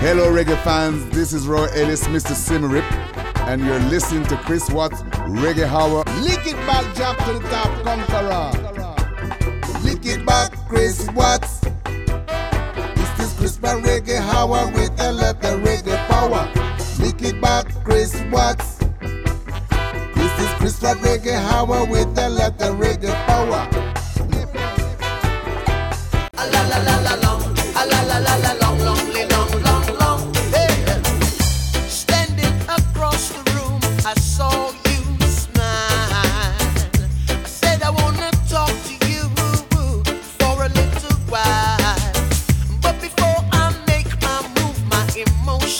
Hello, reggae fans. This is Roy Ellis, Mr. Symarip, and you're listening to Chris Watts Reggae Hour. Lick it back, jump to the top, conqueror. Lick it back, Chris Watts. This is Chris Watts Reggae Hour with a lot of reggae power. Lick it back, Chris Watts. This is Chris Watts Reggae Hour with a lot of reggae power. La la la la long, la la la la.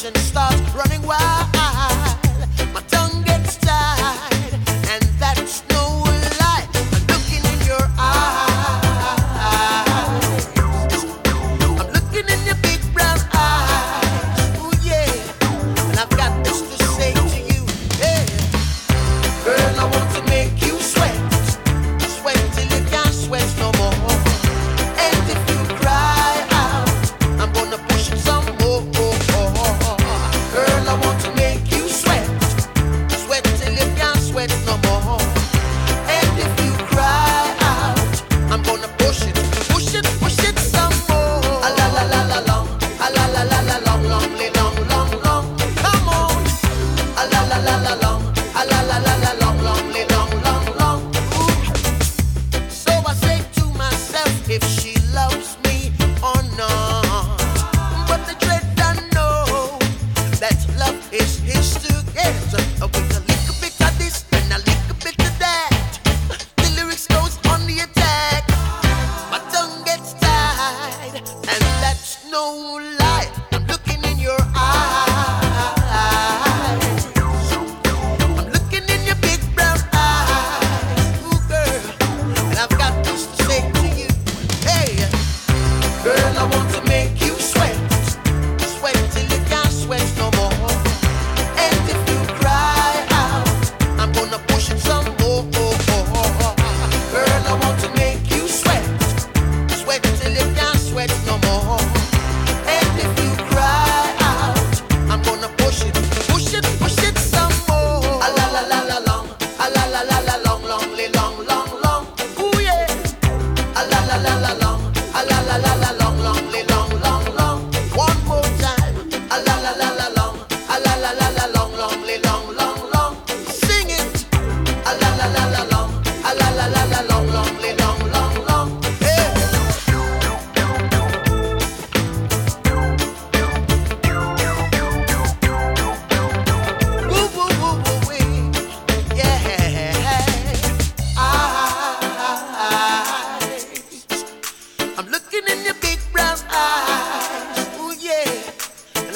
and stars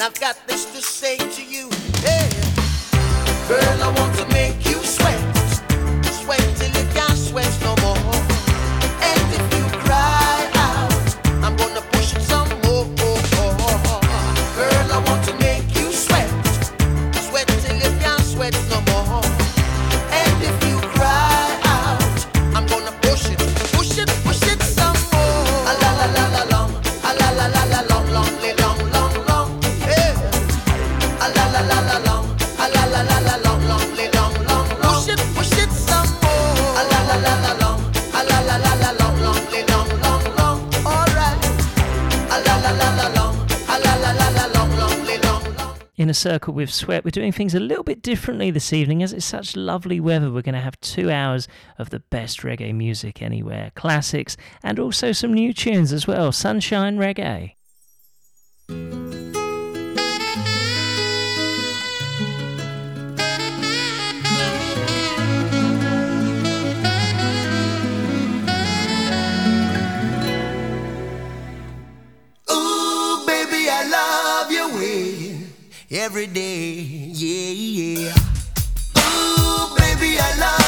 I've got this to say to you. Hey, girl, I want to make you sweat. Circle with Sweat. We're doing things a little bit differently this evening as it's such lovely weather. We're going to have two hours of the best reggae music anywhere, classics, and also some new tunes as well. Sunshine Reggae. every day. Yeah, yeah. Ooh, baby, I love.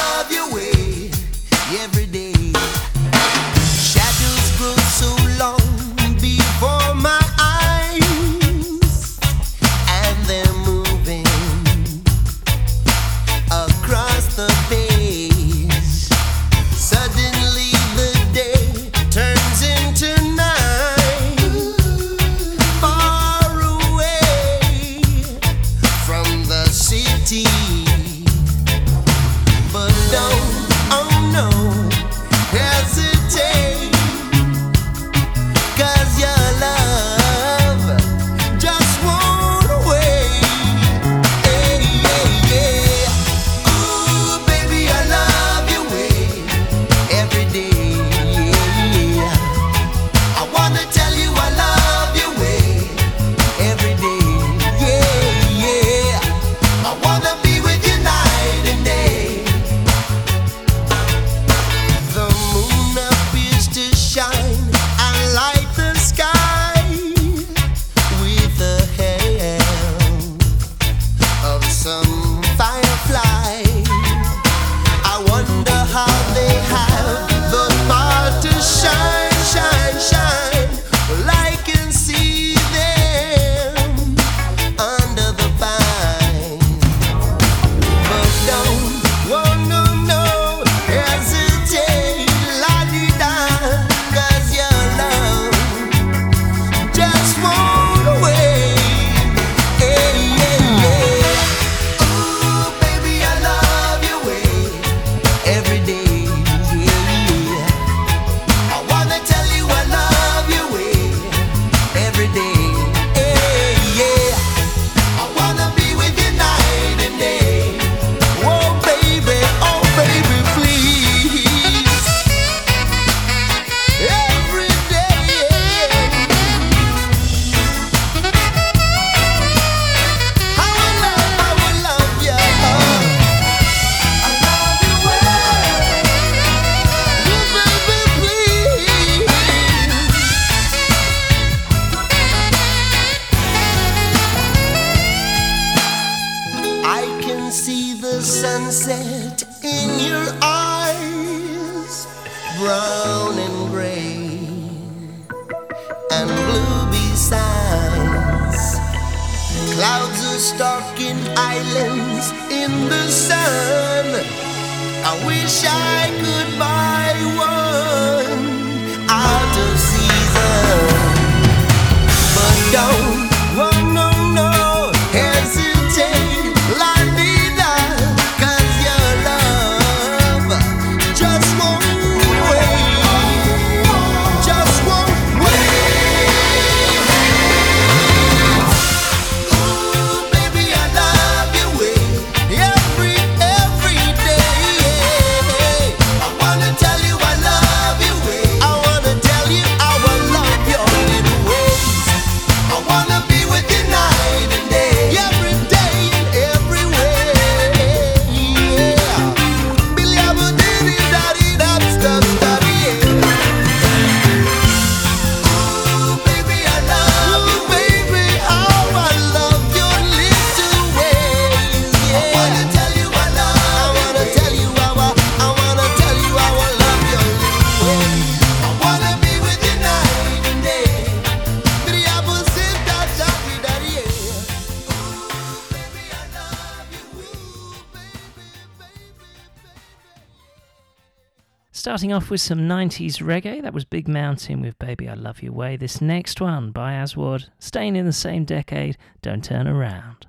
sunset in your eyes, brown and gray and blue besides. Clouds are stalking islands in the sun. I wish I could buy one out of season, but don't. off with some 90s reggae. That was Big Mountain with Baby I Love Your Way. This next one by Aswad, staying in the same decade, Don't Turn Around.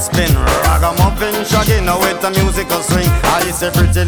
spin. Ragamuffin shagging now with a musical swing. I say pretty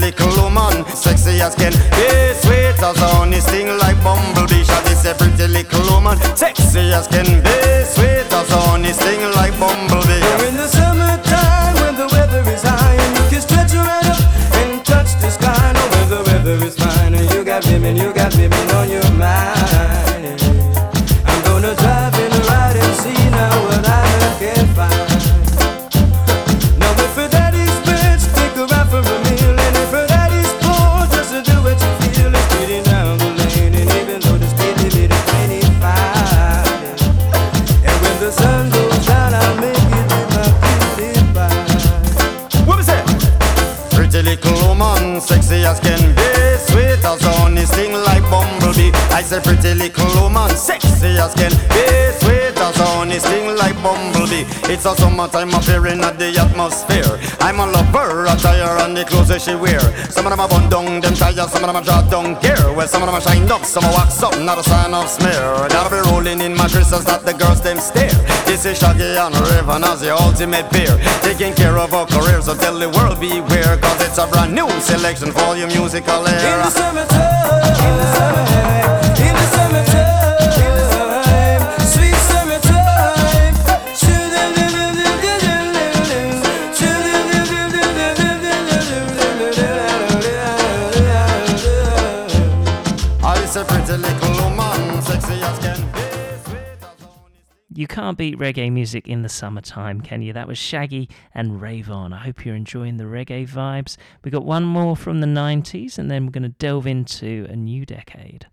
It's a summertime appearing at the atmosphere. I'm a lover, attire and the clothes that she wear. Some of them are bun down, them tires, some of them are drop down gear. Well, some of them are shined up, some are wax up, not a sign of smear. That'll be rolling in mattresses that the girls them stare. This is Shaggy and Rayvon as the ultimate pair. Taking care of our careers, so tell the world beware. Cause it's a brand new selection for your musical In the era. summertime, in the summertime, can't beat reggae music in the summertime, can you? That was Shaggy and Rayvon. I hope you're enjoying the reggae vibes. We got one more from the 90s, and then we're going to delve into a new decade.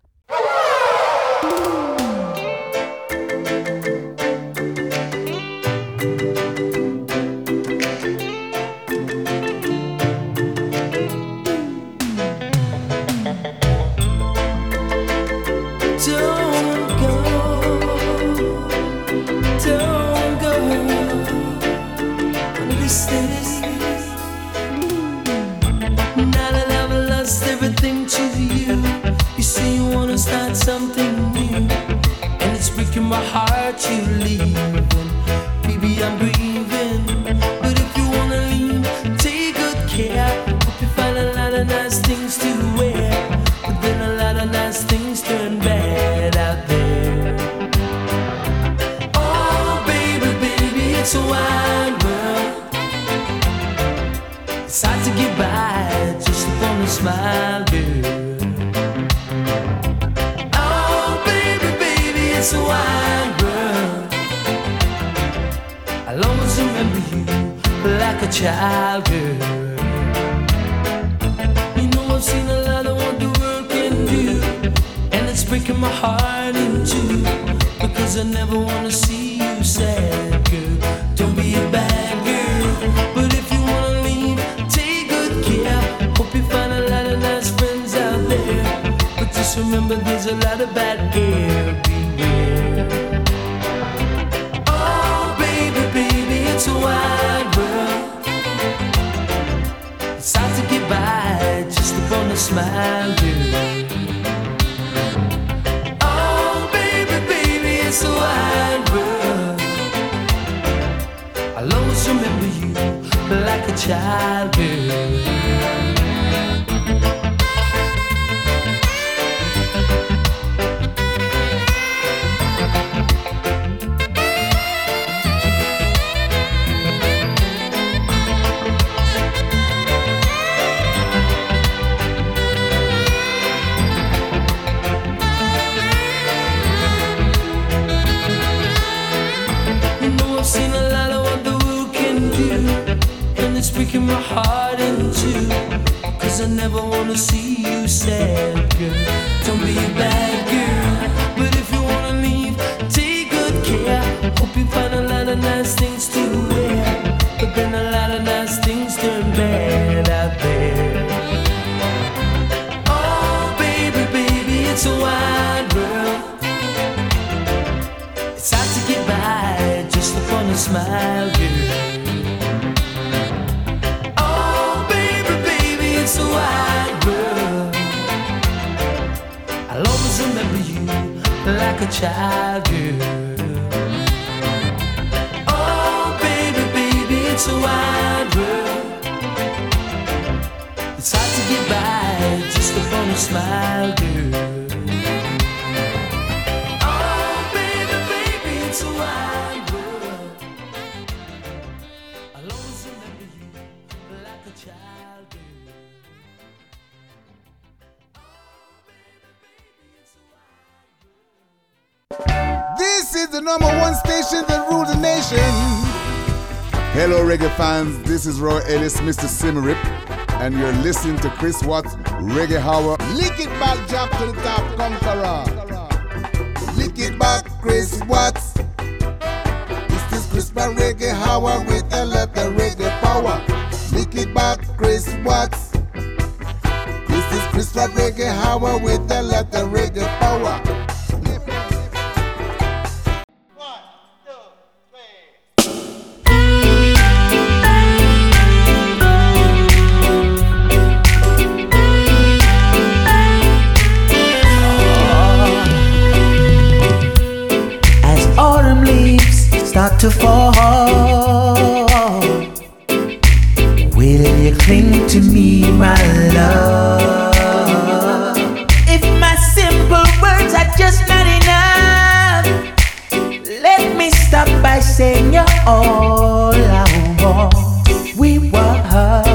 Start something new, and it's breaking my heart you leaving. Baby, I'm grieving, but if you wanna leave, take good care. Hope you find a lot of nice things to wear, but then a lot of nice things turn bad out there. Oh, baby, baby, it's a wide world. It's hard to get by just upon a smile, girl. A child, girl. You know I've seen a lot of what the world can do, and it's breaking my heart in two. Because I never wanna see you sad, girl. Don't be a bad girl, but if you wanna leave, take good care. Hope you find a lot of nice friends out there, but just remember there's a lot of bad everywhere. Smile, girl. Oh, baby, baby, it's a wide world. I'll always remember you like a child, girl. Breaking my heart in two. Cause I never wanna see you sad, girl. Don't be a bad girl, but if you wanna leave, take good care. Hope you find a lot of nice things to wear, but then a lot of nice things turn bad out there. Oh, baby, baby, it's a wide world. It's hard to get by just upon a smile, like a child, girl. Oh, baby, baby, it's a wide world. It's hard to get by just upon a smile, girl. Number one station that rules the nation. Hello, reggae fans. This is Roy Ellis, Mr. Symarip, and you're listening to Chris Watts Reggae Hour. Lick it back, jump to the top, conqueror. Lick it back, Chris Watts. This is Chris by Reggae Hour with a lot of reggae power. Lick it back, Chris Watts. This is Chris by Reggae Hour with a lot of reggae power. not to fall. Will you cling to me, my love? If my simple words are just not enough, let me stop by saying you're all I want. We were.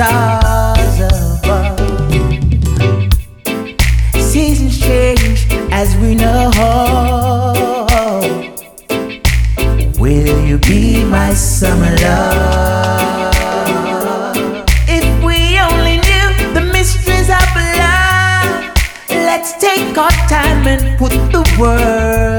Stars above. Seasons change as we know. Will you be my summer love? If we only knew the mysteries of love, let's take our time and put the world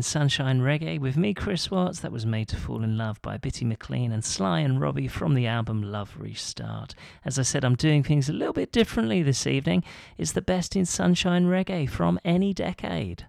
in sunshine reggae with me, Chris Watts. That was Made to Fall in Love by Bitty McLean and Sly and Robbie from the album Love Restart. As I said, I'm doing things a little bit differently this evening. It's the best in sunshine reggae from any decade.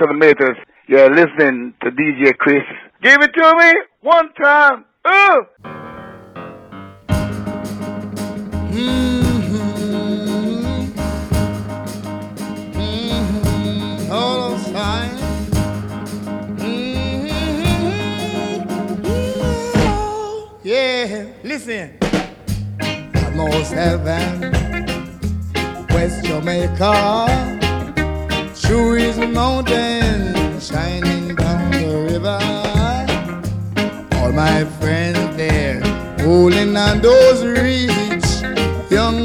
This is Two You're listening to DJ Chris. Give it to me one time. Ooh. Mm-hmm. Mm-hmm. Hold on, sign. Mm-hmm. Yeah, listen. I must heaven, West Jamaica, True is a mountain shining down the river. All my friends there, holding on those reeds, young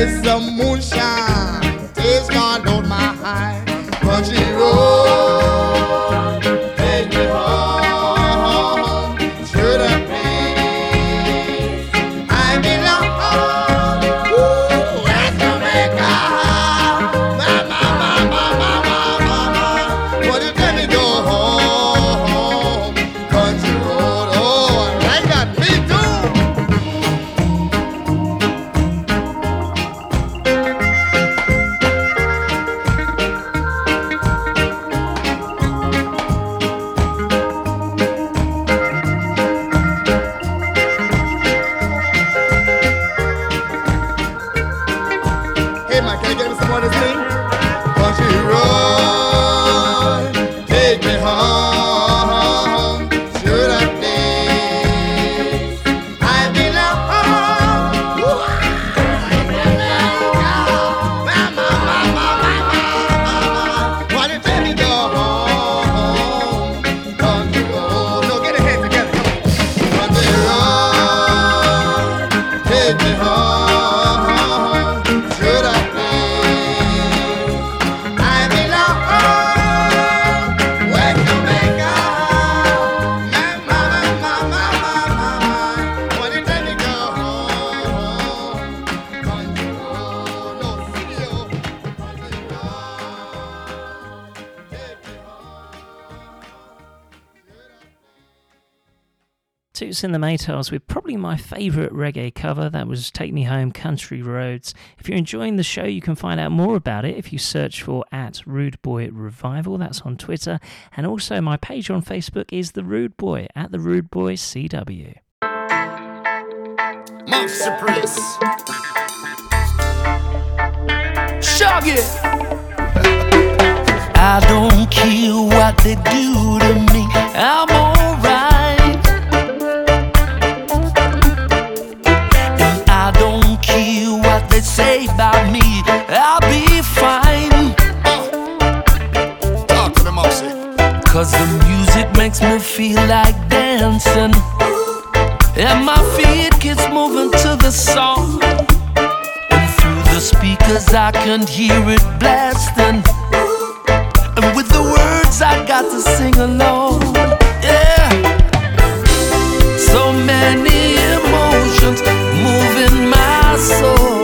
Mystic Toots and the Maytals with probably my favourite reggae cover. That was Take Me Home Country Roads. If you're enjoying the show, you can find out more about it if you search for at Rude Boy Revival. That's on Twitter. And also, my page on Facebook is The Rude Boy at The Rude Boy CW. Maxi Priest. Shaggy. I don't care what they do to me. I'm alright. They say about me. I'll be fine. Talk to. Cause the music makes me feel like dancing. And my feet gets moving to the song. And through the speakers I can hear it blasting. And with the words I got to sing along. Yeah. So many emotions moving my soul.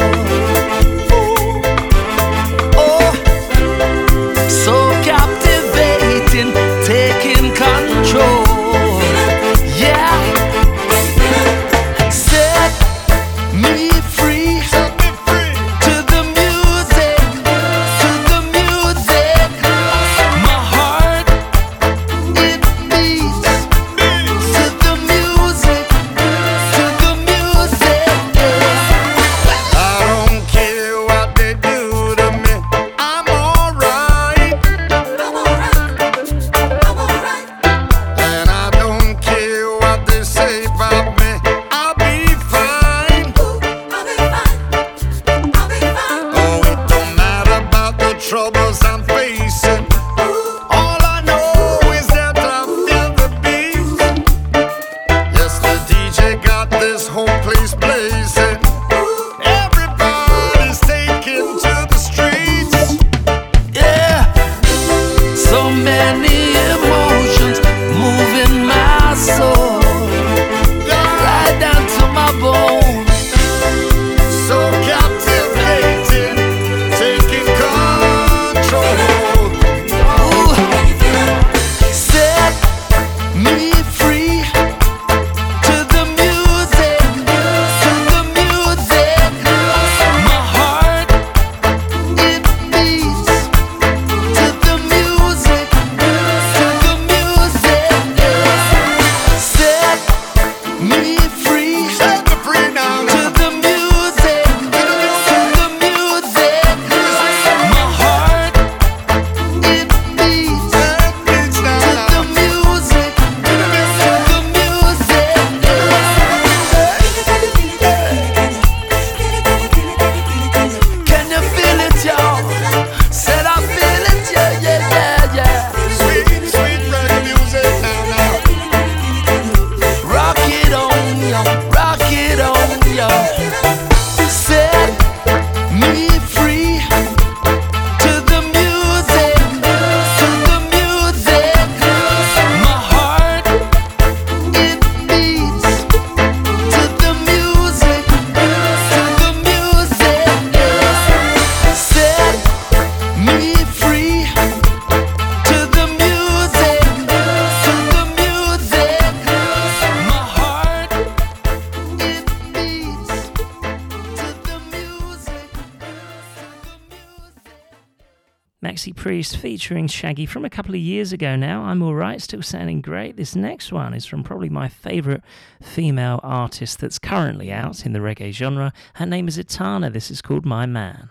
featuring Shaggy from a couple of years ago now. I'm all right, still sounding great. This next one is from probably my favorite female artist that's currently out in the reggae genre. Her name is Etana. This is called My Man.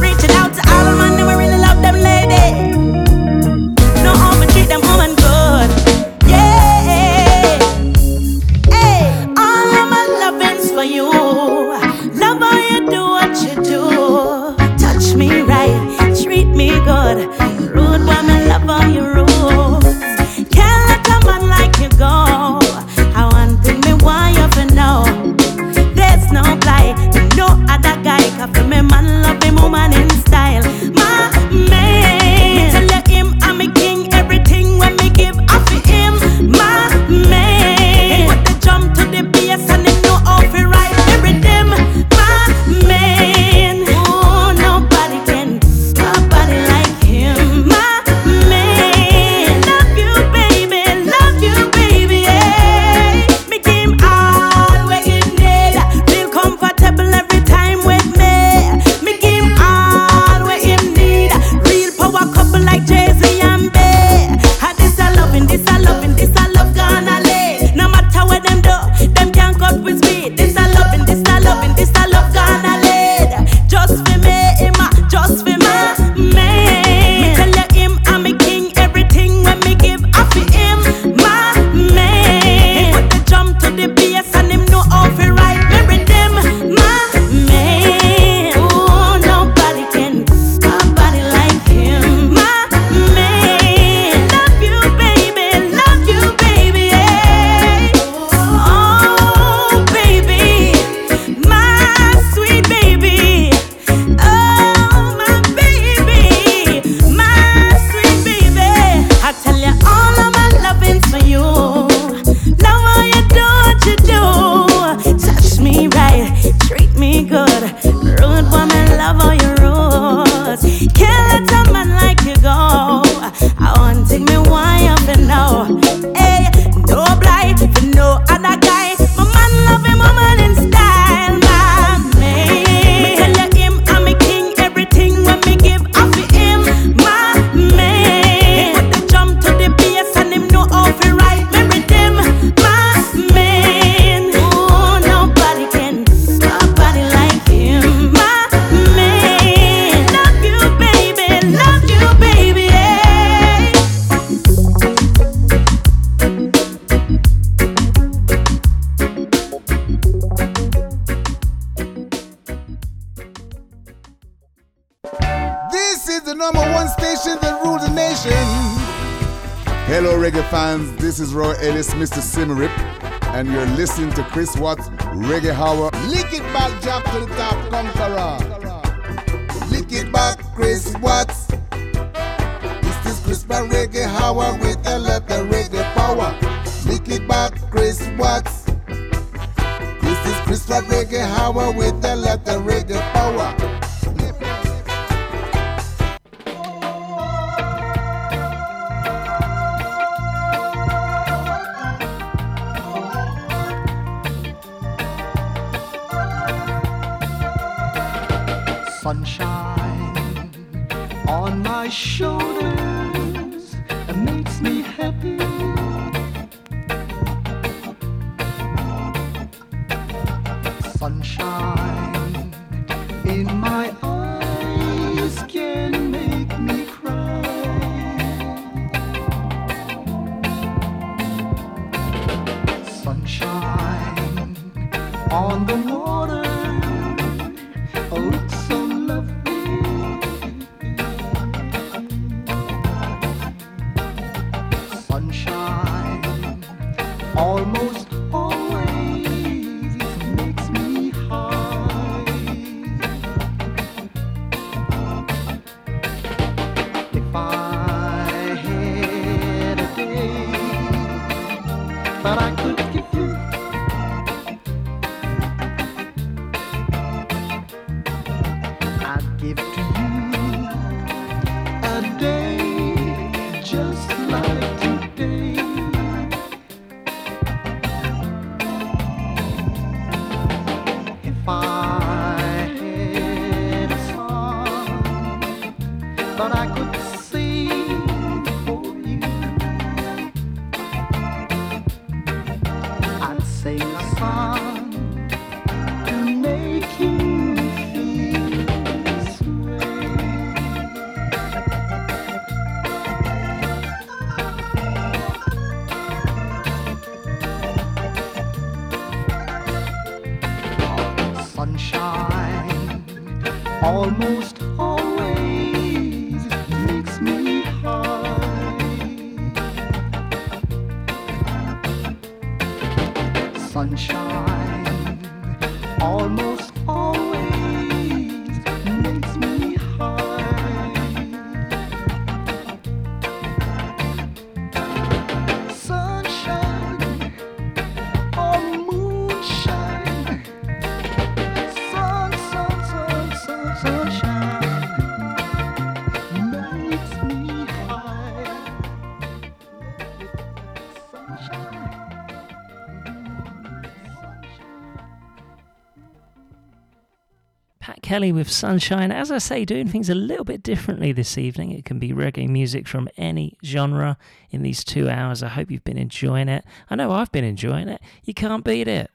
Reaching out to all really love them ladies. playlist, Mr. Simrip, and you're listening to Chris Watts Reggae Hour. Lick it back, jump to the top, conqueror. Lick it back, Chris Watts. This is Chris Watts Reggae Hour with a lot of reggae power. Lick it back, Chris Watts. This is Chris Watts Reggae Hour with a lot of reggae power. Kelly with Sunshine. As I say, doing things a little bit differently this evening. It can be reggae music from any genre in these two hours. I hope you've been enjoying it. I know I've been enjoying it. You can't beat it.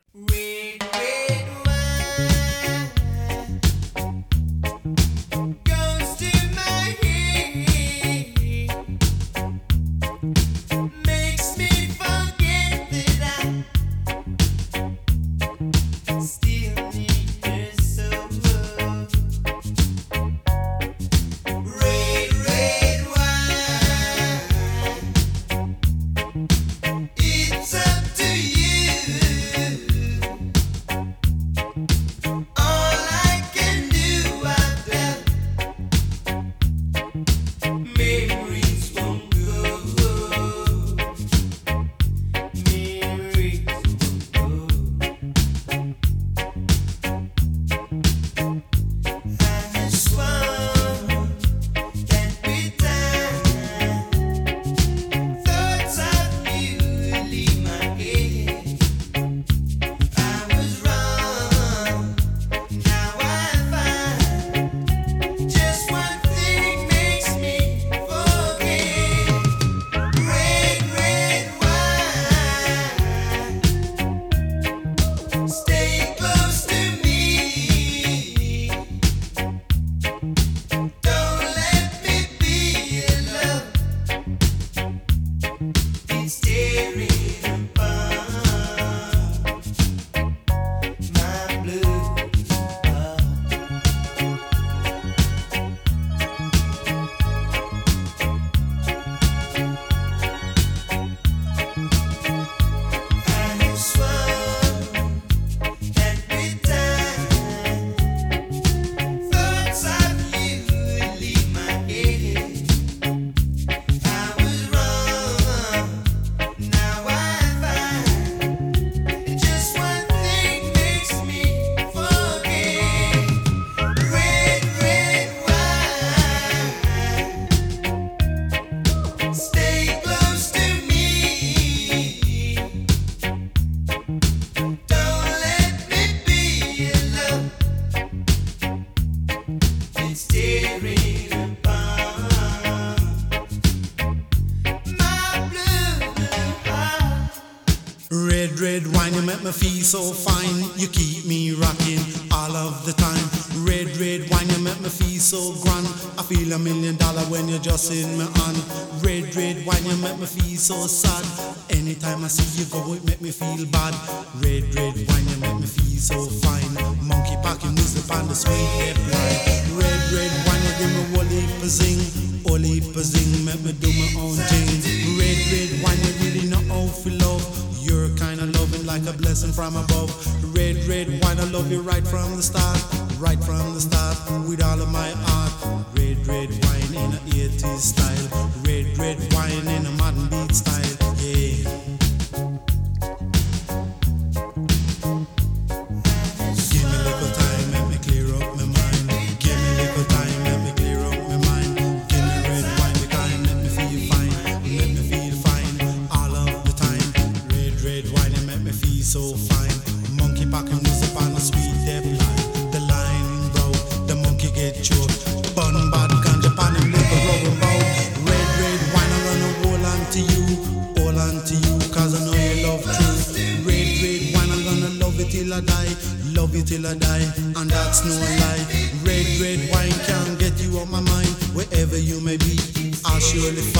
I'll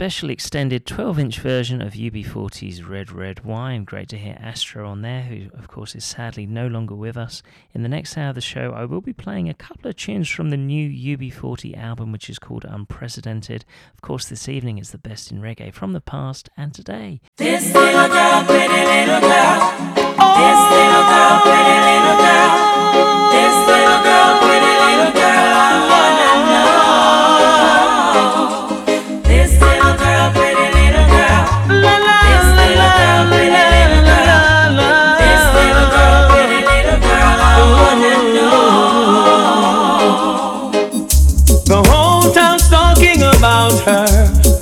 special extended 12 inch version of UB40's Red Red Wine. Great to hear Astro on there, who, of course, is sadly no longer with us. In the next hour of the show, I will be playing a couple of tunes from the new UB40 album, which is called Unprecedented. Of course, this evening is the best in reggae from the past and today. This little girl, pretty little girl. This little girl, pretty little girl. This little girl, pretty little girl.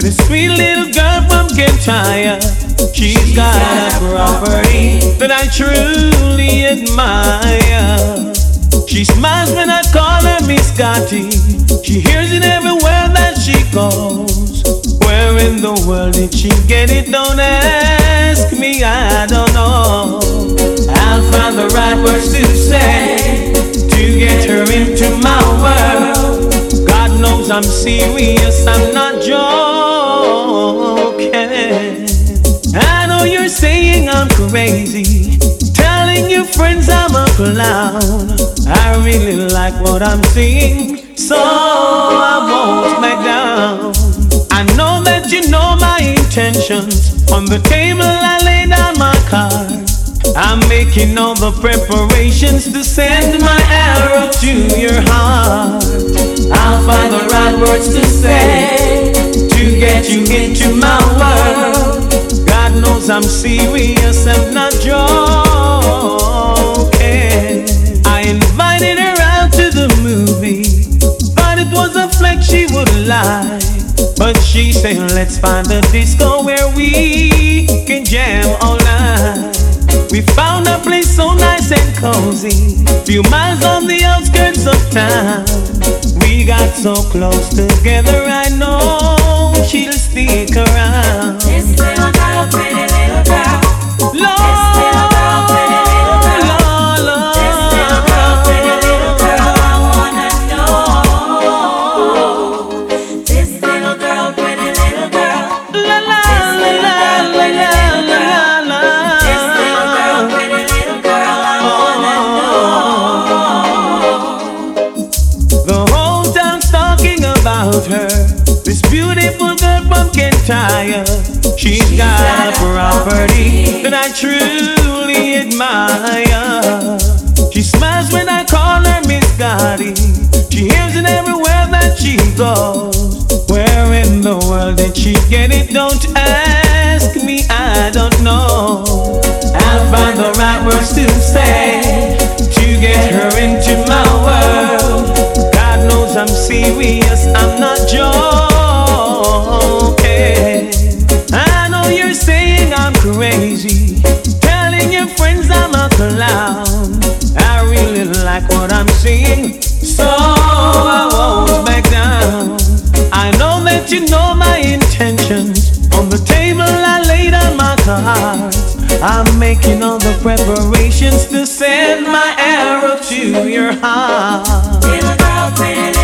This sweet little girl from Kintyre. She's got a property that I truly admire. She smiles when I call her Miss Scotty. She hears it everywhere that she goes. Where in the world did she get it? Don't ask me, I don't know. I'll find the right words to say to get her into my world. God knows I'm serious, I'm not joking. Crazy, telling your friends I'm a clown. I really like what I'm seeing, so I won't back down. I know that you know my intentions. On the table, I lay down my card. I'm making all the preparations to send my arrow to your heart. I'll find the right words to say to get you into my world. Knows I'm serious, I'm not joking. I invited her out to the movie, but it was a flex she would lie. But she said, let's find a disco where we can jam all night. We found a place so nice and cozy, few miles on the outskirts of town. We got so close together, I know she'll stick around. This little girl, pretty little girl. That I truly admire. She smiles when I call her Miss Gotti. She hears it everywhere that she goes. Where in the world did she get it? Don't ask me, I don't know. I'll find the right words to say to get her into my world. God knows I'm serious, I'm not joking. I know you're saying I'm crazy, So I won't back down. I know that you know my intentions. On the table, I laid on my heart. I'm making all the preparations to send my arrow to your heart. Little girl, pretty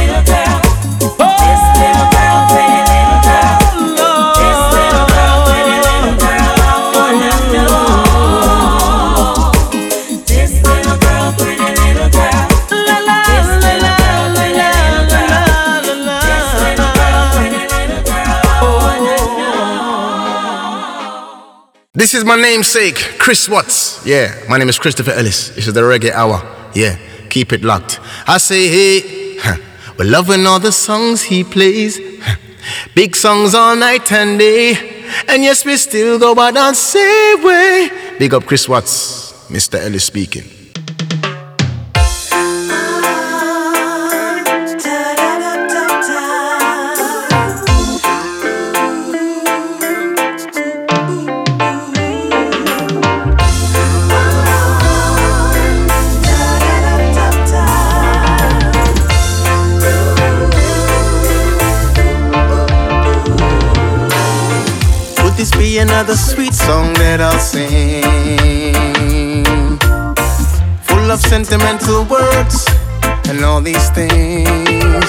This is my namesake, Chris Watts. Yeah, my name is Christopher Ellis. This is the Reggae Hour. Yeah, keep it locked. I say, hey, we're loving all the songs he plays. Big songs all night and day. And yes, we still go by and say way. Big up Chris Watts, Mr. Ellis speaking. Another sweet song that I'll sing? Full of sentimental words and all these things.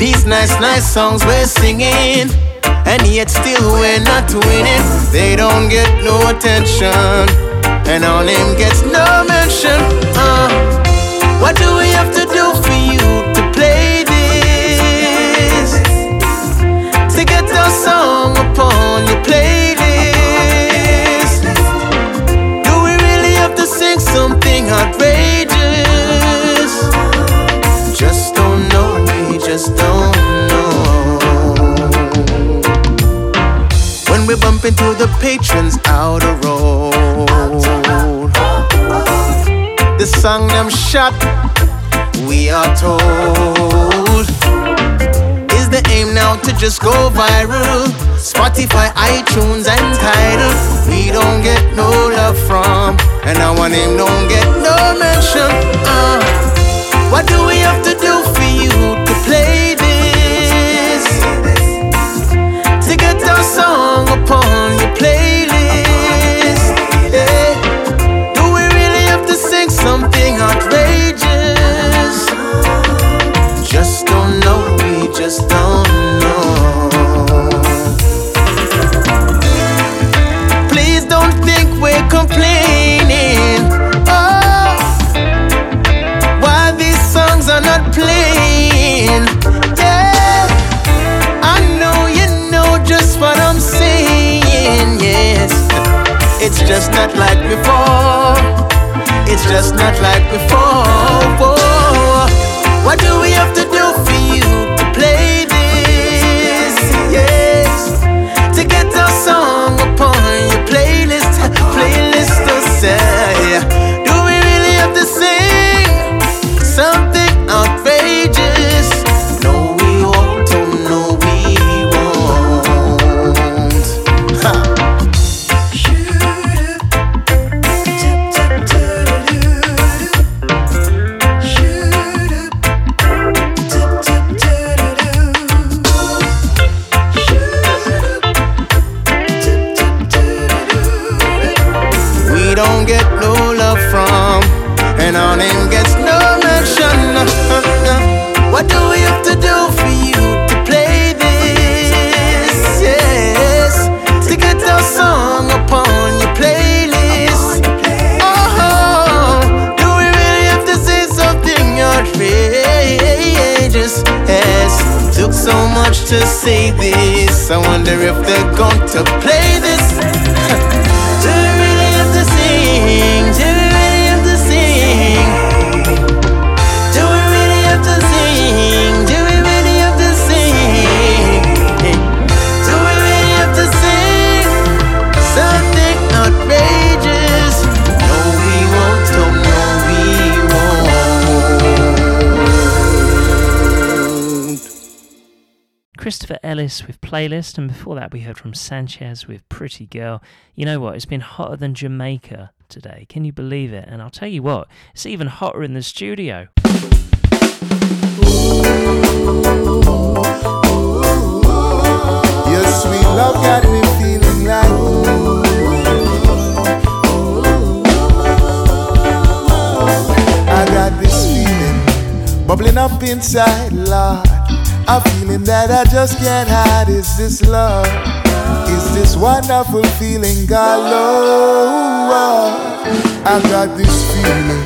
These nice, nice songs we're singing, and yet still we're not winning. They don't get no attention, and our name gets no mention. Uh, what do we have to do for you playlist. Do we really have to sing something outrageous? Just don't know, we just don't know. When we bump into the patrons out of road, the song them shot, we are told aim now to just go viral. Spotify, iTunes, and Tidal. We don't get no love from, and our name don't get just not like before. Say this. I wonder if they're going to play this. Ellis with Playlist, and before that, we heard from Sanchez with Pretty Girl. You know what? It's been hotter than Jamaica today. Can you believe it? And I'll tell you what, it's even hotter in the studio. Your sweet love got me feeling like. I got this feeling bubbling up inside, Lord. A feeling that I just can't hide. Is this love? Is this wonderful feeling, God, Lord? I got this feeling,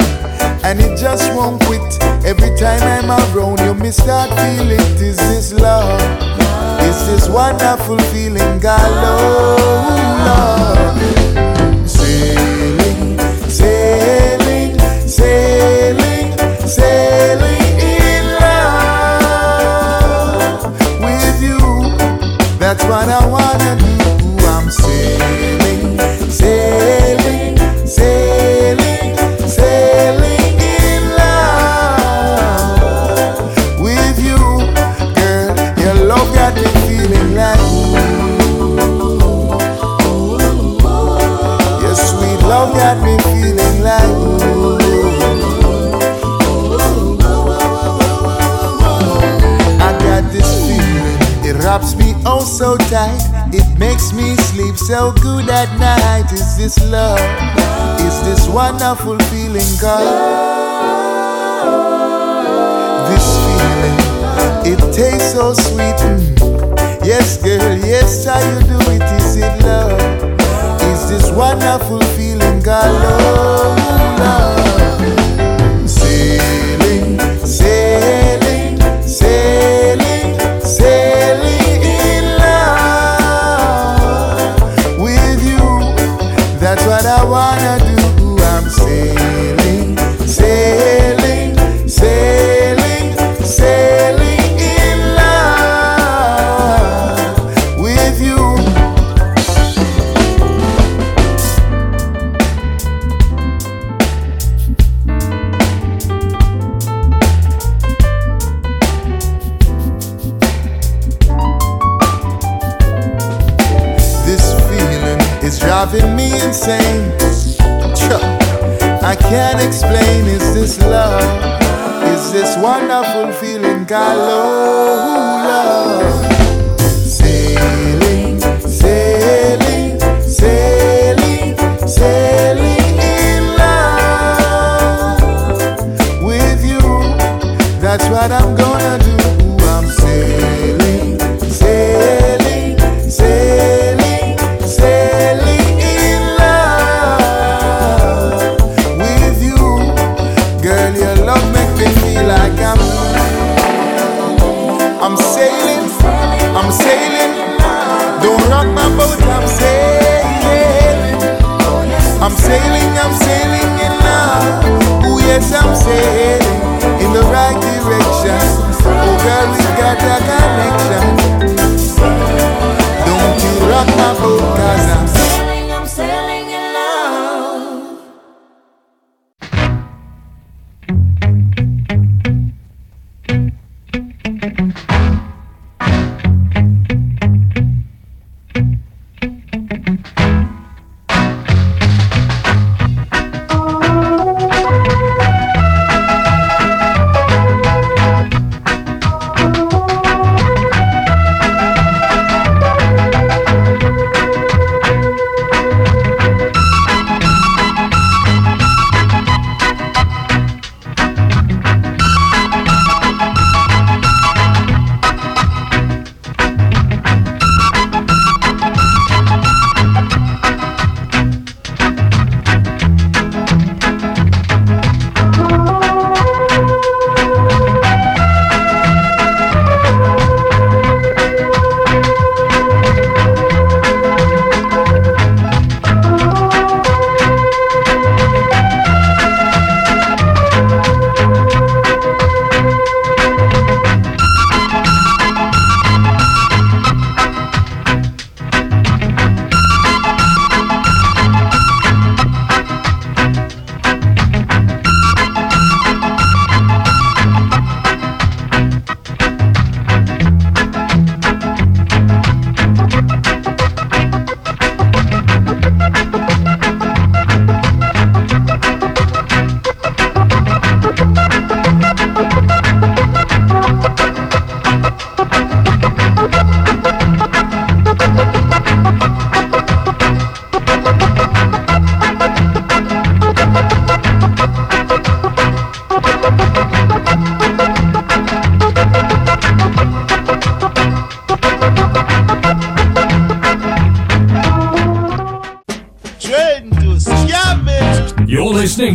and it just won't quit. Every time I'm around you, me start feel it. Is this love? Is this wonderful feeling, God, Lord? What I wanna do. I'm sailing, oh so tight. It makes me sleep so good at night. Is this love? Is this wonderful feeling, God? This feeling, it tastes so sweet. mm. Yes, girl, yes, how you do it? Is it love? Is this wonderful feeling, God? Love, love.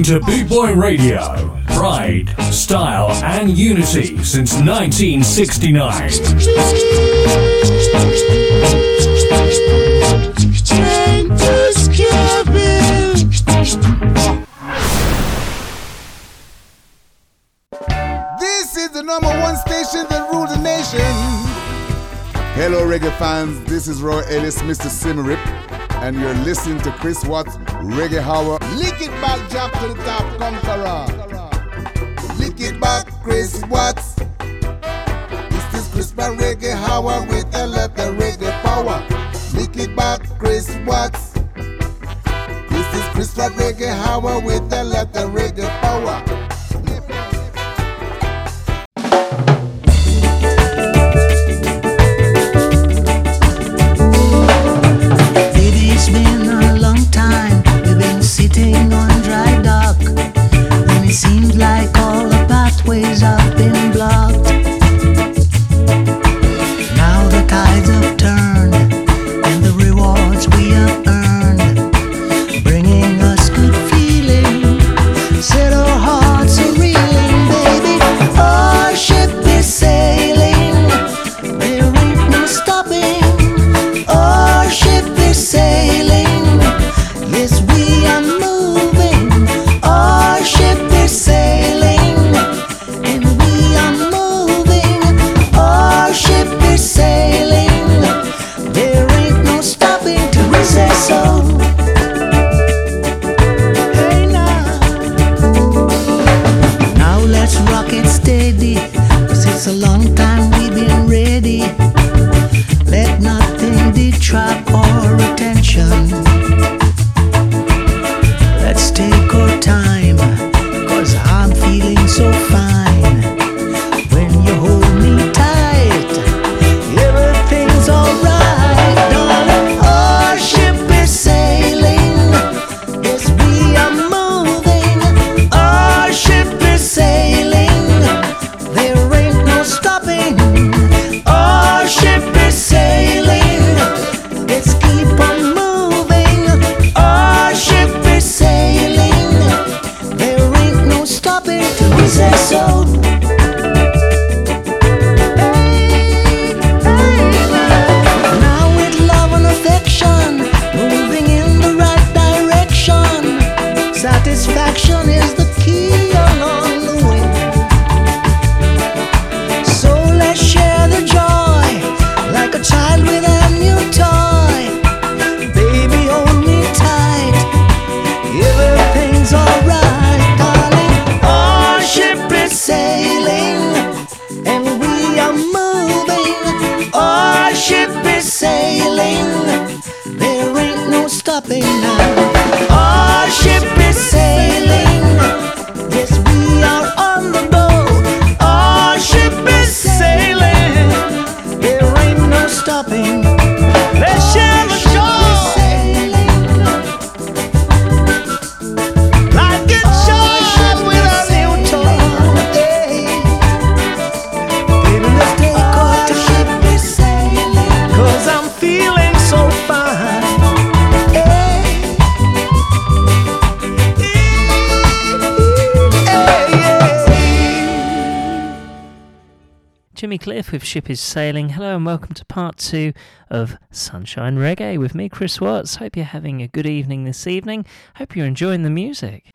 listening to Boot Boy Radio. Pride, style, and unity since 1969. This is the number one station that rules the nation. Hello, reggae fans. This is Roy Ellis, Mr. Symarip and you're listening to Chris Watts Reggae Hour. Lick it back, Jack to the top, conqueror. Lick it back, Chris Watts. This is Chris Watts Reggae Hour with LF the Reggae Power. Lick it back, Chris Watts. This is Chris Watts Reggae Hour with LF the Reggae Power. yes, we with if Ship is Sailing. Hello and welcome to part two of Sunshine Reggae with me, Chris Watts. Hope you're having a good evening this evening. Hope you're enjoying the music.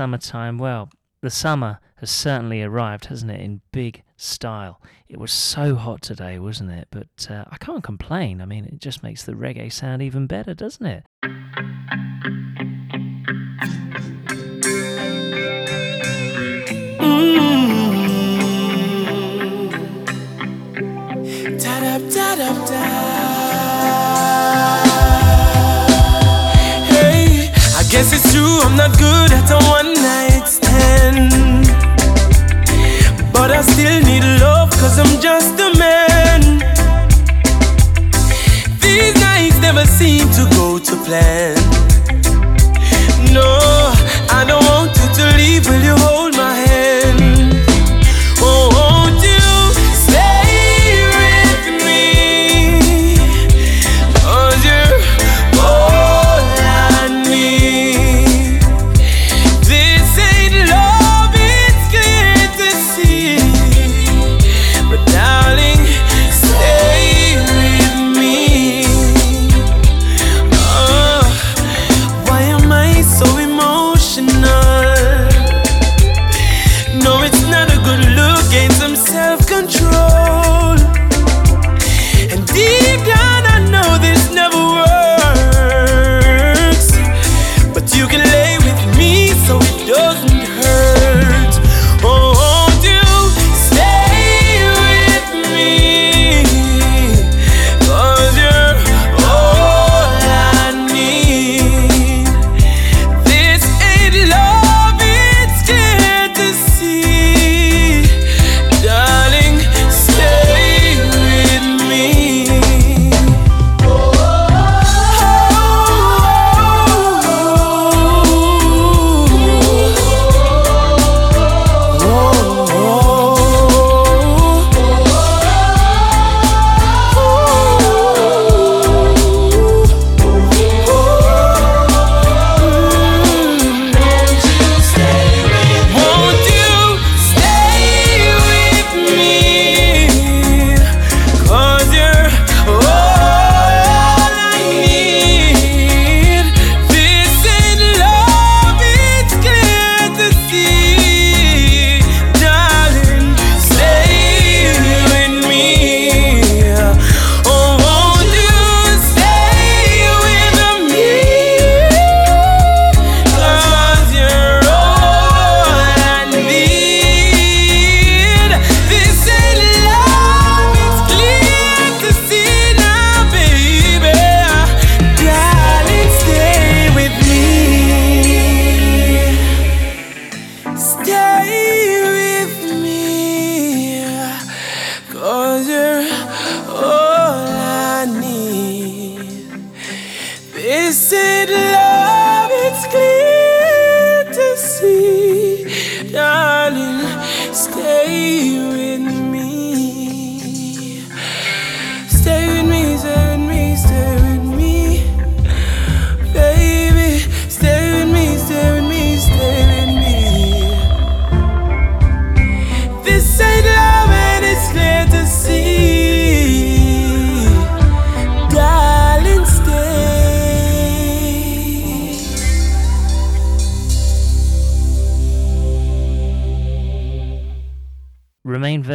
summertime, well, the summer has certainly arrived, hasn't it, in big style. It was so hot today, wasn't it? But uh, I can't complain. I mean, it just makes the reggae sound even better, doesn't it? Mm-hmm. Da-da, da-da, not good at a one night stand. But I still need love, cause I'm just a man. These nights never seem to go to plan. No, I don't want you to leave. Will you hold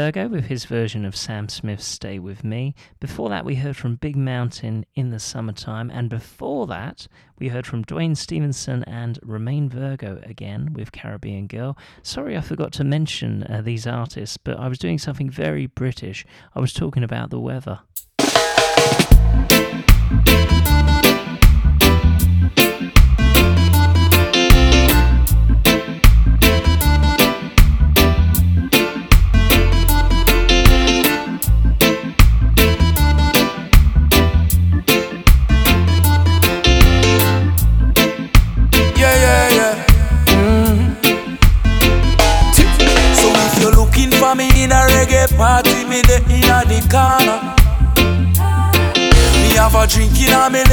Virgo with his version of Sam Smith's Stay With Me. Before that, we heard from Big Mountain in the summertime. And before that, we heard from Dwayne Stephenson and Romain Virgo again with Caribbean Girl. Sorry I forgot to mention uh, these artists, but I was doing something very British. I was talking about the weather.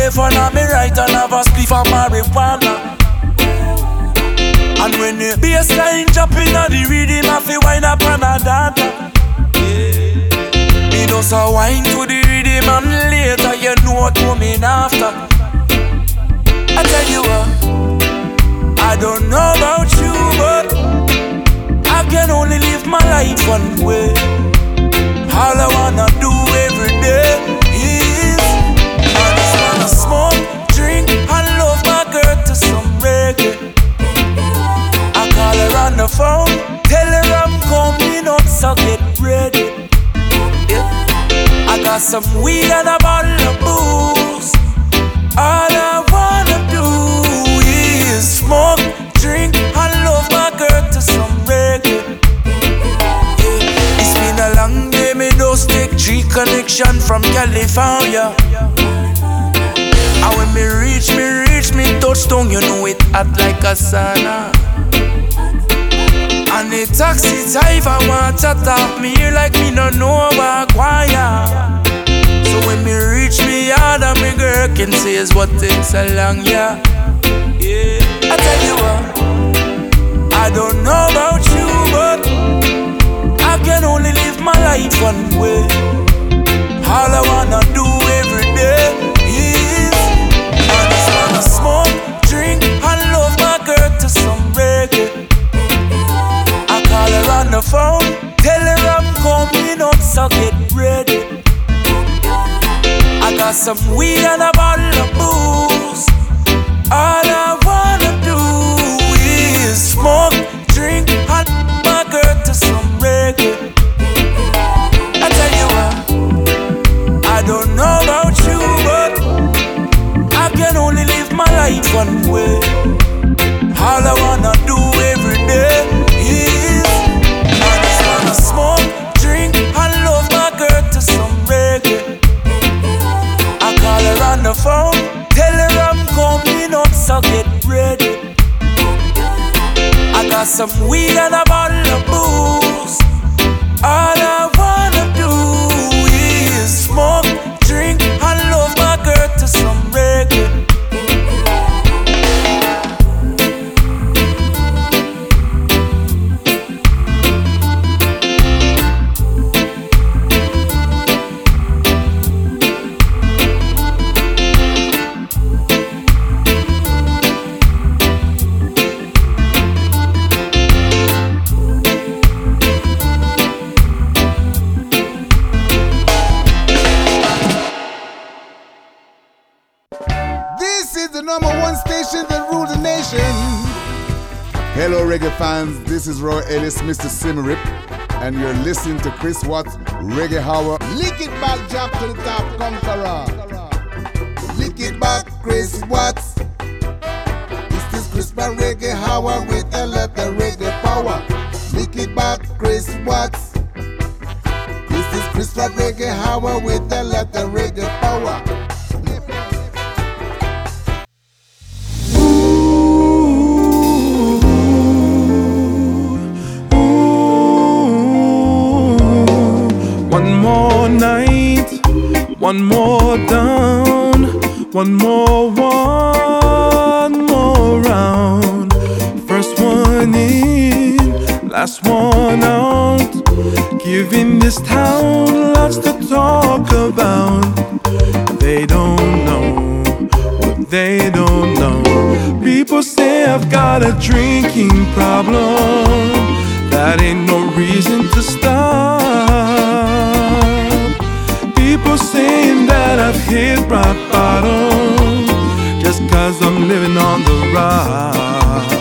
Left and a me right and have a spliff of marijuana. And when the bass line drop in a the rhythm, I feel wine up and a dance. Me just a wine to the rhythm and later you know what coming after. I tell you what, I don't know about you, but I can only live my life one way. some weed and a bottle of booze. All I wanna do is smoke, drink, and love my girl to some reggae. It's been a long day, me those take three connection from California. And when me reach, me reach, me touch tongue, you know it hot like a sauna. And the taxi driver want to talk me here like me no know about choir. So when me reach me yard and me girl can say is what takes so long, yeah. Yeah, I tell you what, I don't know about you, but I can only live my life one way. All I wanna do every day is I just wanna smoke, drink, and love my girl to some reggae. I call her on the phone, tell her I'm coming up, so get ready. Got some weed and a bottle of booze. All I wanna do is smoke, drink, and my to some reggae. I tell you what, I don't know about you, but I can only live my life one way. Some weed and a bottle of booze. One station that rules the nation. Hello, reggae fans. This is Roy Ellis, Mr. Symarip, and you're listening to Chris Watts Reggae Hour. Lick it back, jump to the top, conqueror. Lick it back, Chris Watts. This is Chris Watts Reggae Hour with a lot of reggae power. Lick it back, Chris Watts. This is Chris Watts Reggae Hour with a lot of reggae power. More night, one more down, one more, one more round. First one in, last one out. Giving this town lots to talk about. They don't know what they don't know. People say I've got a drinking problem. That ain't no reason to stop. Saying that I've hit rock bottom just cause I'm living on the rise.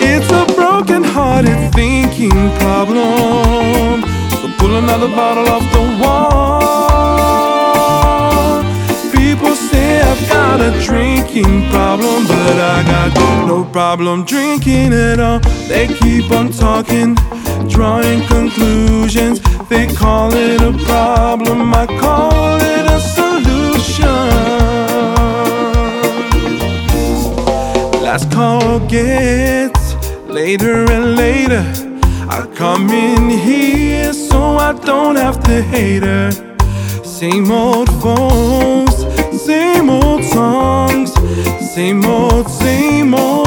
It's a broken hearted thinking problem. So pull another bottle off the wall. People say I've got a drinking problem, but I got no problem drinking at all. They keep on talking, drawing conclusions. They call it a problem, I call it a solution. Last call gets later and later. I come in here so I don't have to hate her. Same old phones, same old songs, same old, same old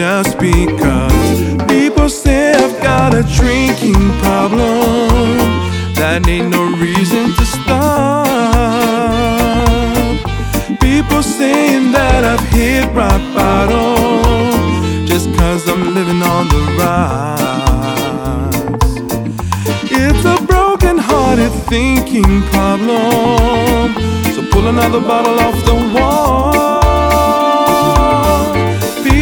Just because people say I've got a drinking problem, that ain't no reason to stop. People saying that I've hit rock bottom, just cause I'm living on the rise. It's a broken hearted thinking problem. So pull another bottle off the wall.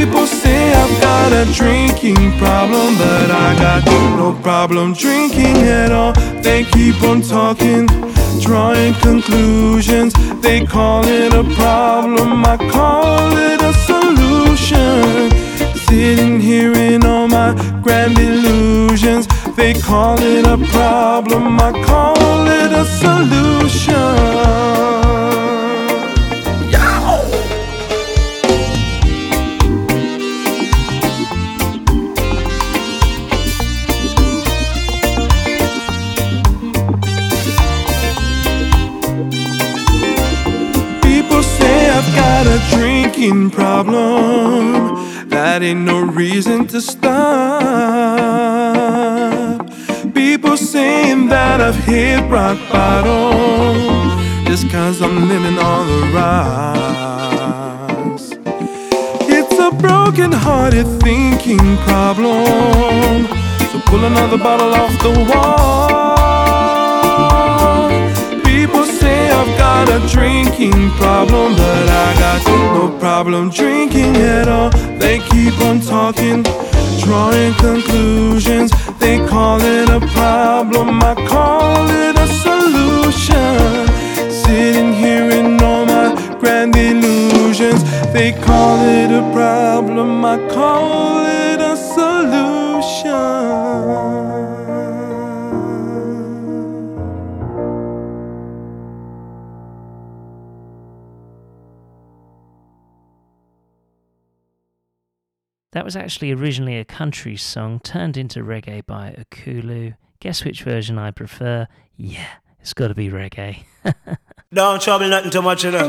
People say I've got a drinking problem, but I got no problem drinking at all. They keep on talking, drawing conclusions. They call it a problem, I call it a solution. Sitting here in all my grand illusions. They call it a problem, I call it a solution. Drinking problem. That ain't no reason to stop. People saying that I've hit rock bottom. Just cause I'm living on the rocks. It's a broken hearted thinking problem. So pull another bottle off the wall. I've got a drinking problem, but I got no problem drinking at all. They keep on talking, drawing conclusions. They call it a problem, I call it a solution. Sitting here in all my grand illusions. They call it a problem, I call it a solution. That was actually originally a country song turned into reggae by Akulu. Guess which version I prefer? Yeah, it's got to be reggae. Don't trouble nothing too much, you know.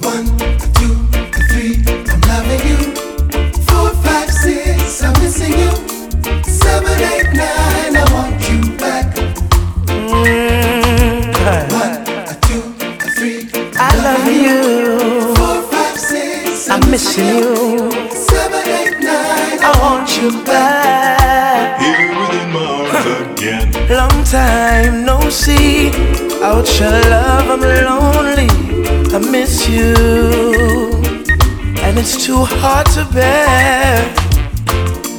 One, two, three, I'm loving you. Four, five, six, I'm missing you. Seven, eight, nine, you. I'm missing you. Seven, eight, nine, I want you back. Here within my arms again. Long time no see. Out your love, I'm lonely. I miss you. And it's too hard to bear.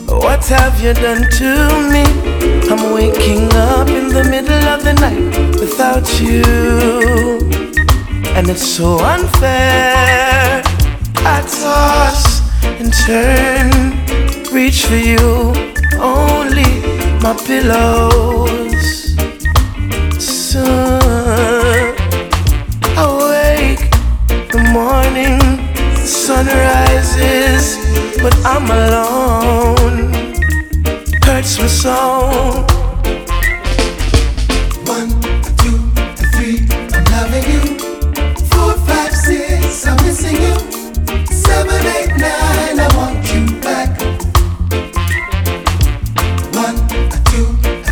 What have you done to me? I'm waking up in the middle of the night without you. And it's so unfair. I toss and turn, reach for you, only my pillows. Soon awake, the morning the sun rises, but I'm alone. Hurts me so. Missing you. Seven, eight, nine, I want you back. One, two,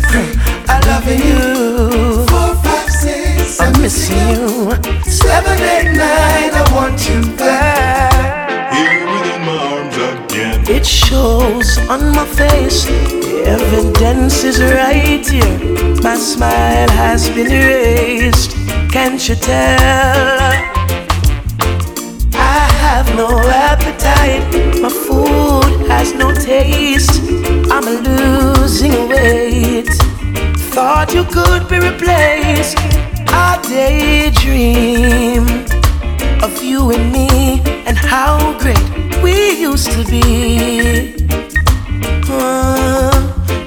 three, I love you. four, five, six, I'm missing you. Seven, eight, nine, I want you back. Here within my arms again. It shows on my face. The evidence is right here. My smile has been erased. Can't you tell? No appetite. My food has no taste. I'm losing weight. Thought you could be replaced. I daydream of you and me and how great we used to be. Oh,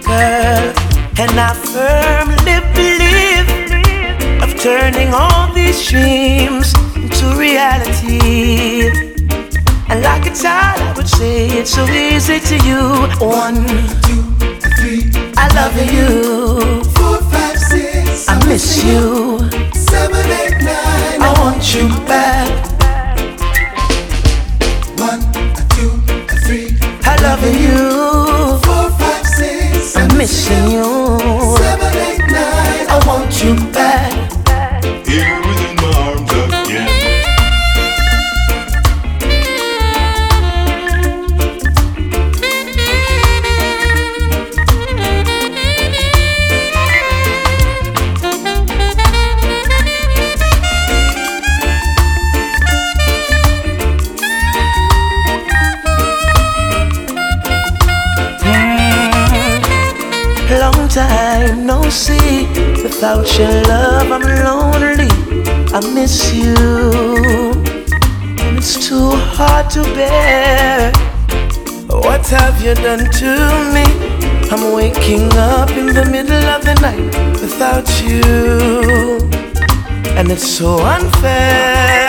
girl, and I firmly believe of turning all these dreams into reality. And like a child, I would say it's so easy to you. One, two, three, I love you. Four, five, six, I miss you. Seven, eight, nine, I want you back. One, two, three, I love you. four, five, six, I'm missing you. Seven, eight, nine, I want you back. to bear. What have you done to me? I'm waking up in the middle of the night without you, and it's so unfair.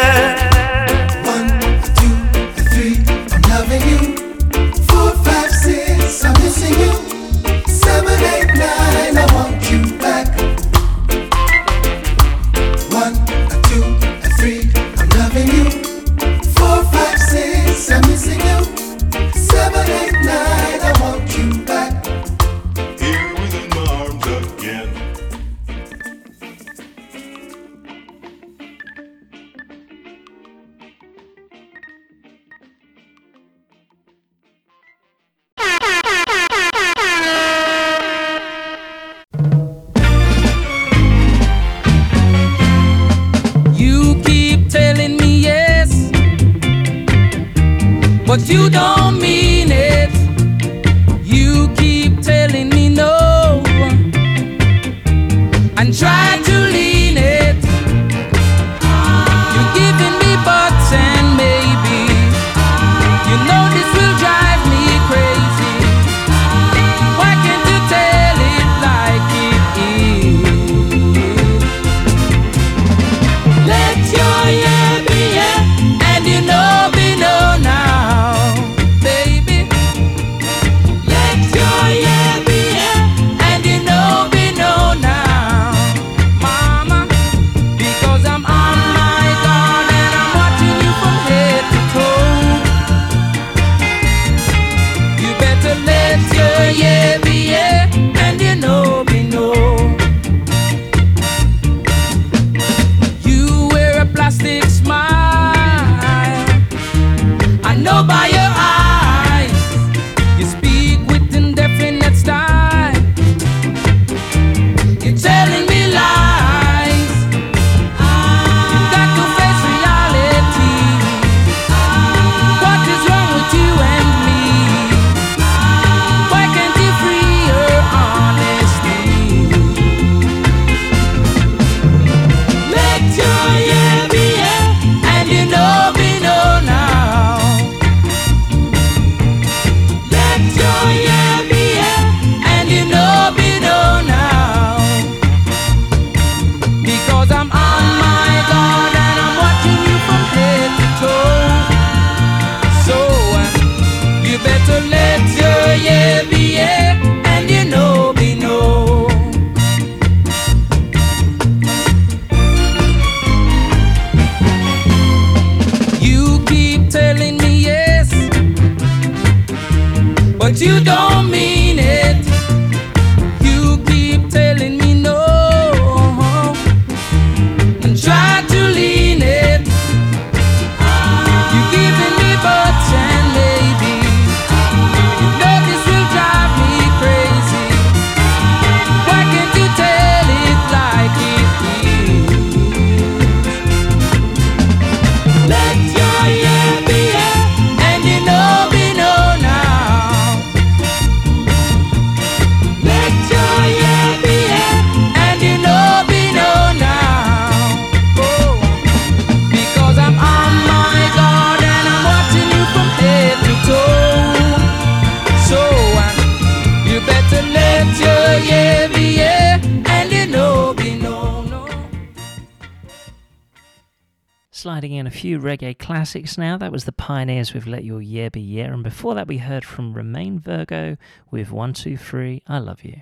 few reggae classics now. That was the Pioneers with Let Your Yeah Be Yeah, and before that, we heard from Romain Virgo with One Two Three. I Love You.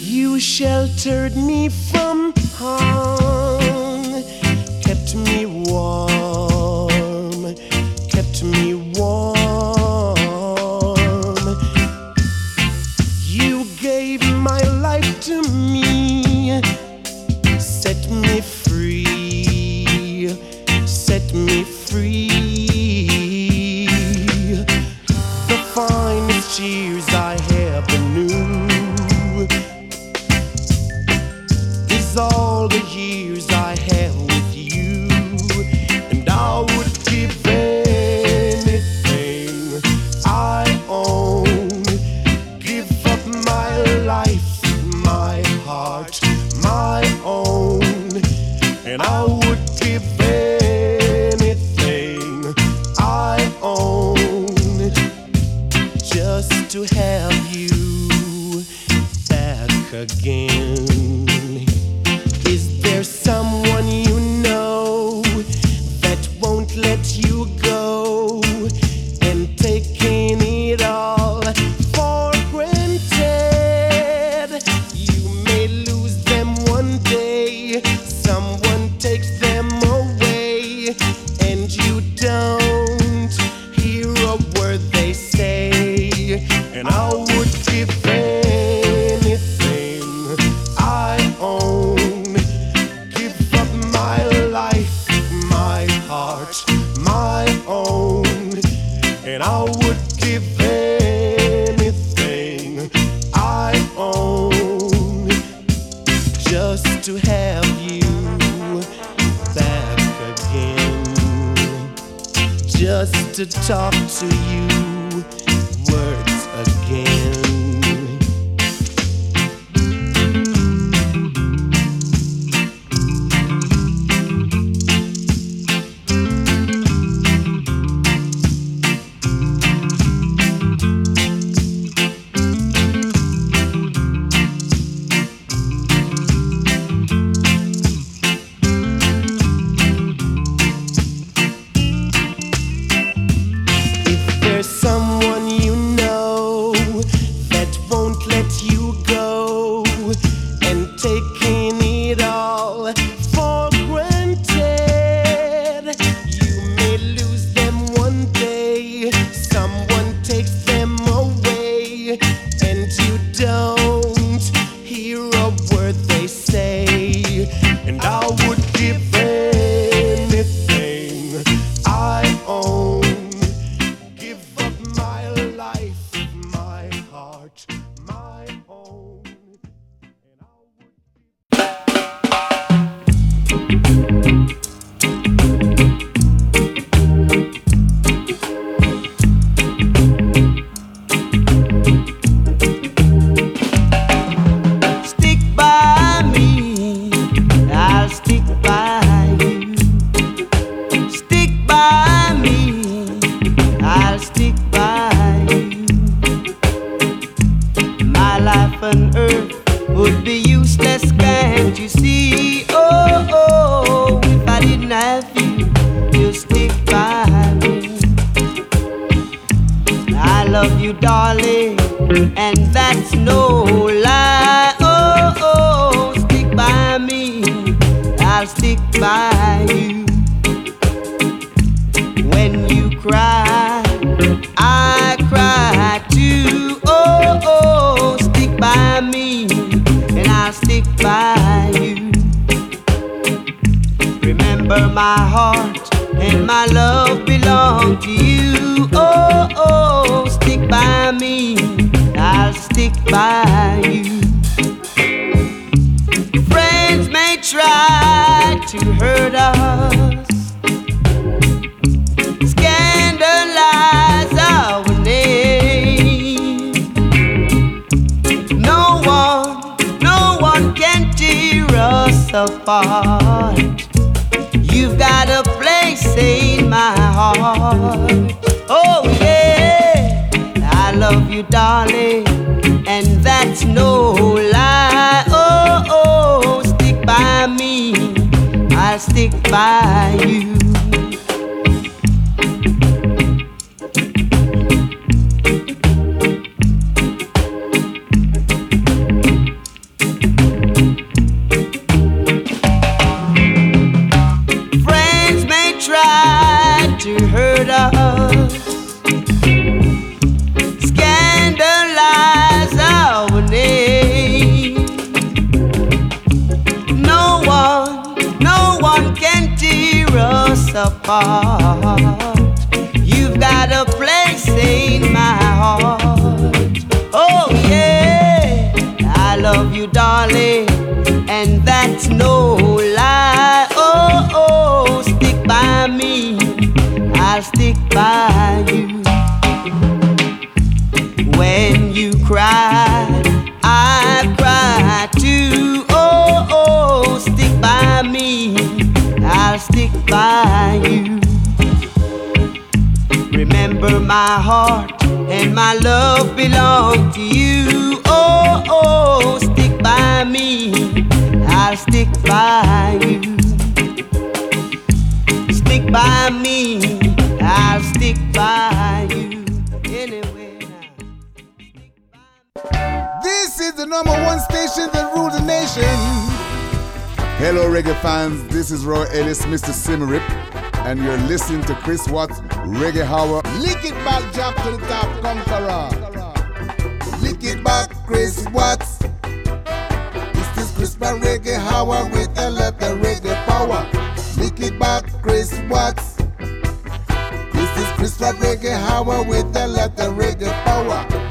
You sheltered me from harm, kept me warm. Talk Chris Watts Reggae Hour. Lick it back, jump to the top, conqueror. Lick it back, Chris Watts. This is Chris Back Reggae Hour with a lot of reggae power. Lick it back, Chris Watts. This is Chris Back Reggae Hour with a lot of reggae power.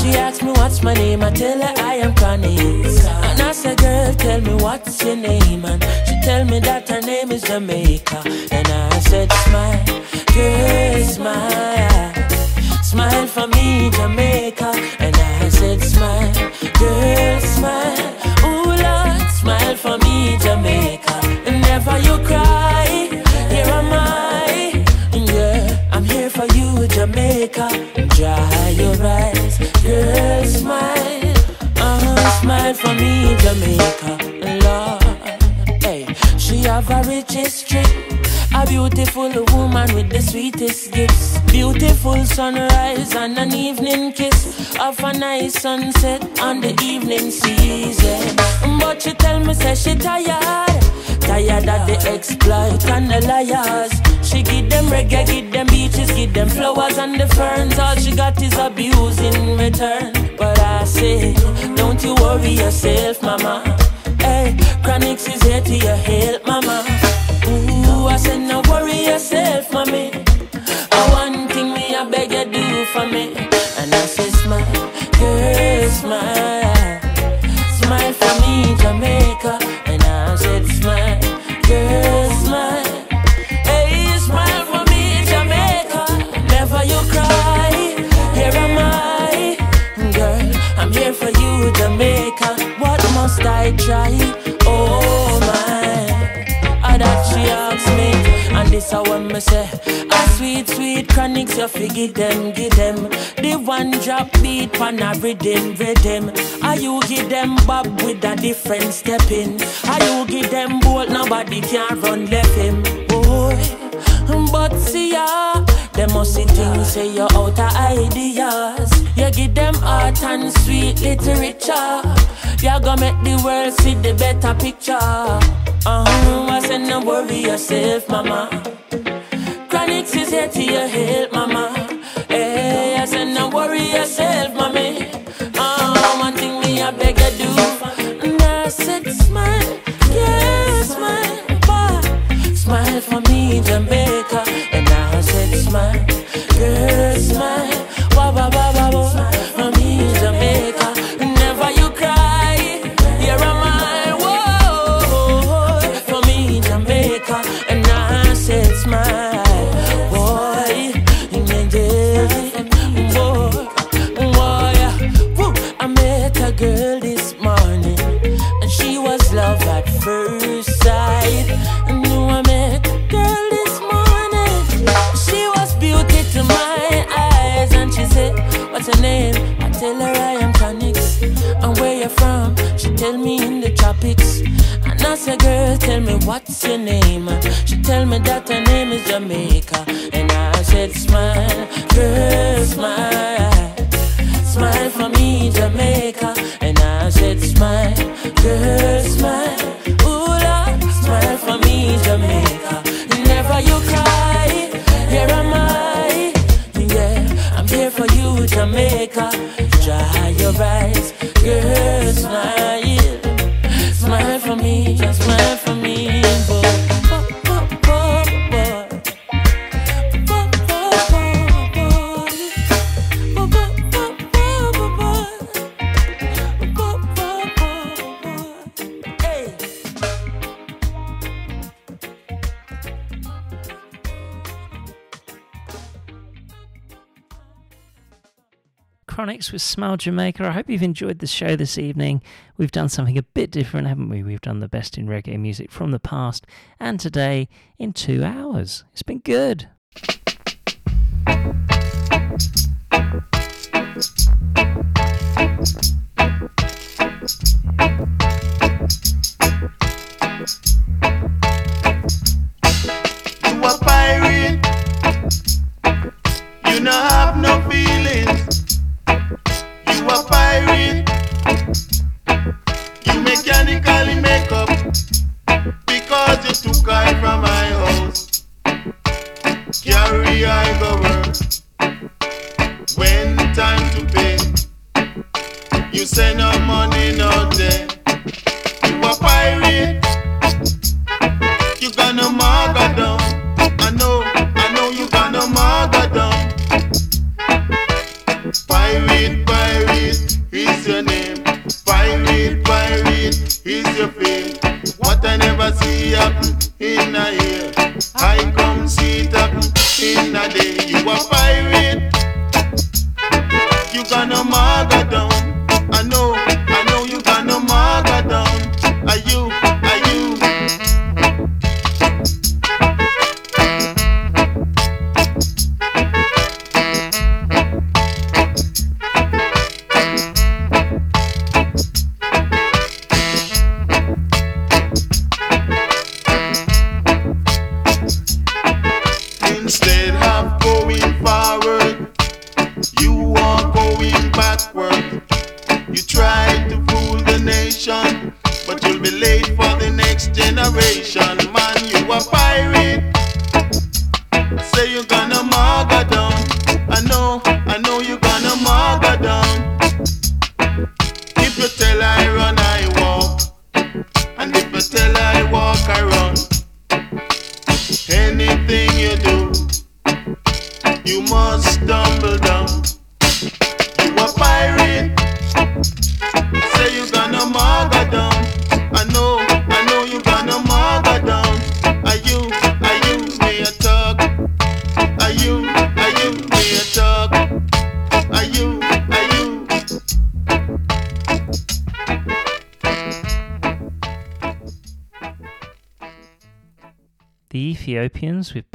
She asked me what's my name. I tell her I am Connie. And I said, girl, tell me what's your name. And she tell me that her name is Jamaica. And I said, smile, girl, smile. Smile for me, Jamaica. And I said, smile, girl, smile. Ooh, Lord, smile for me, Jamaica. And never you cry. Here am I. Yeah, I'm here for you, Jamaica. For me, Jamaica. Lord, hey, she have a rich history. A beautiful woman with the sweetest gifts. Beautiful sunrise and an evening kiss of a nice sunset on the evening season. But she tell me, say she tired. Tired of the exploit and the liars. She give them reggae, give them beaches, give them flowers and the ferns. All she got is abuse in return. But I say, don't you worry yourself, mama. Hey, Chronixx is here to your help, mama. Ooh, I said, no worry yourself, mommy. I one thing me, I beg you do for me. Try? Oh my, ah, that she asks me, and this I want me say. A sweet, sweet chronics, you fi give them, give them. The one drop beat pan a rhythm, rhythm. Are you give them bob with a different step in? Are ah, you give them bolt, nobody can run left him, boy. But see ya, them must see things say you're out of ideas. You give them art and sweet literature. You gonna make the world see the better picture. Uh-huh, I said no worry yourself, mama. Chronixx is here to your help, mama. Hey, I said no worry yourself, mommy. Uh, one thing me I beg you do. And I said smile, yeah, smile, boy. Smile for me, Jamaica. Tell me in the tropics. And I said, girl, tell me what's your name? She tell me that her name is Jamaica. With Smile Jamaica. I hope you've enjoyed the show this evening. We've done something a bit different, haven't we? We've done the best in reggae music from the past and today in two hours. It's been good.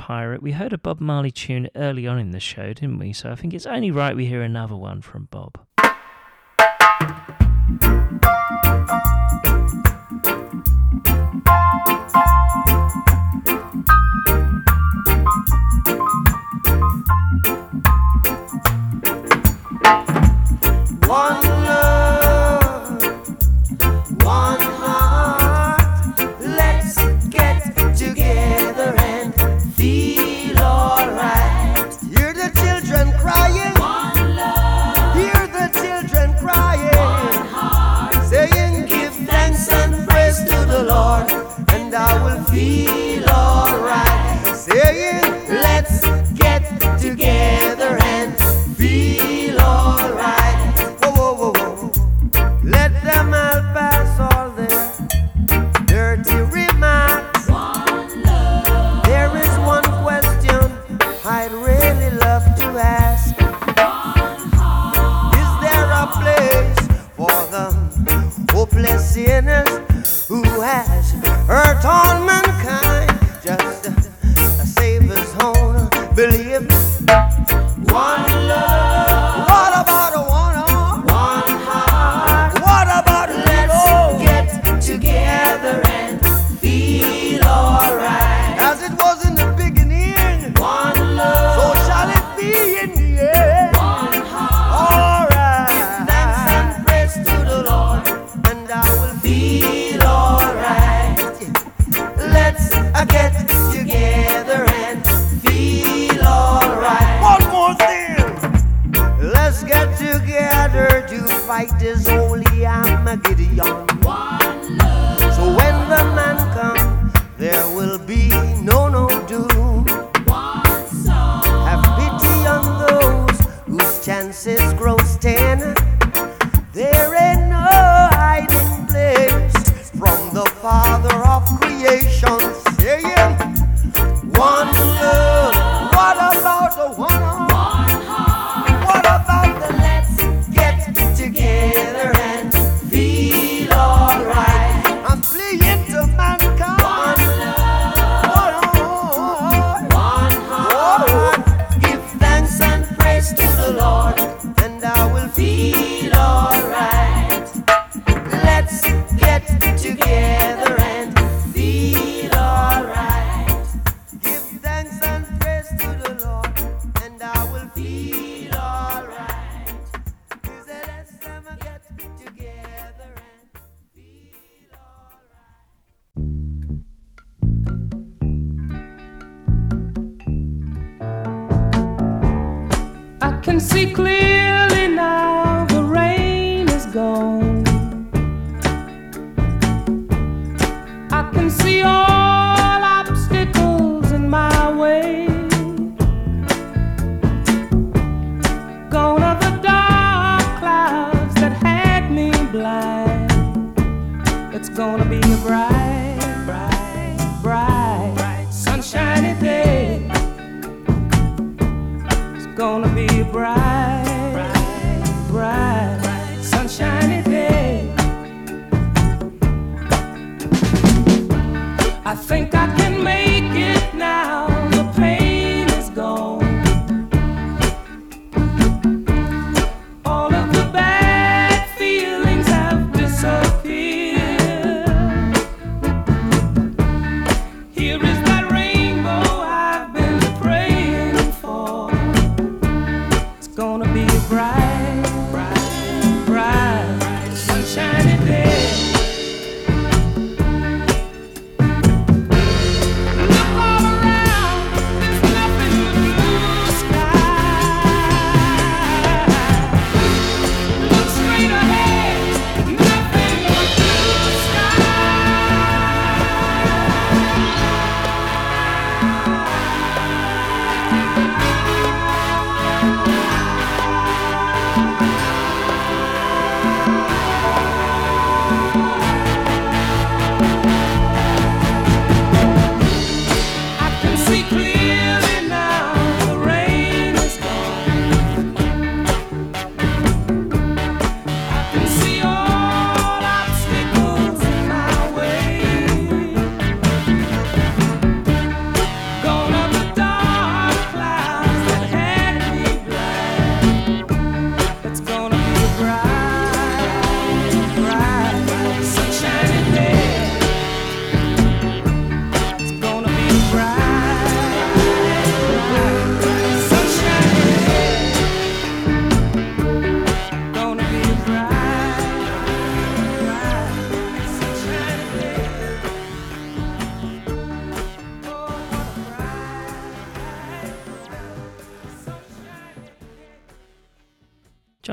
Pirate. We heard a Bob Marley tune early on in the show, didn't we? So I think it's only right we hear another one from Bob.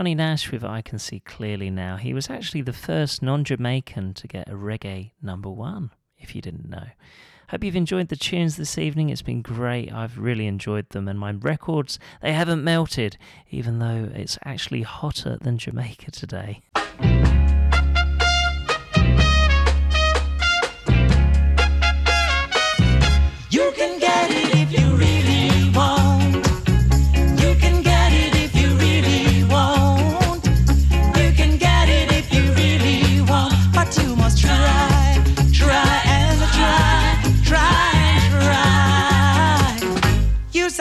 Johnny Nash with I Can See Clearly Now. He was actually the first non Jamaican to get a reggae number one, if you didn't know. Hope you've enjoyed the tunes this evening. It's been great. I've really enjoyed them, and my records, they haven't melted, even though it's actually hotter than Jamaica today. You can get it.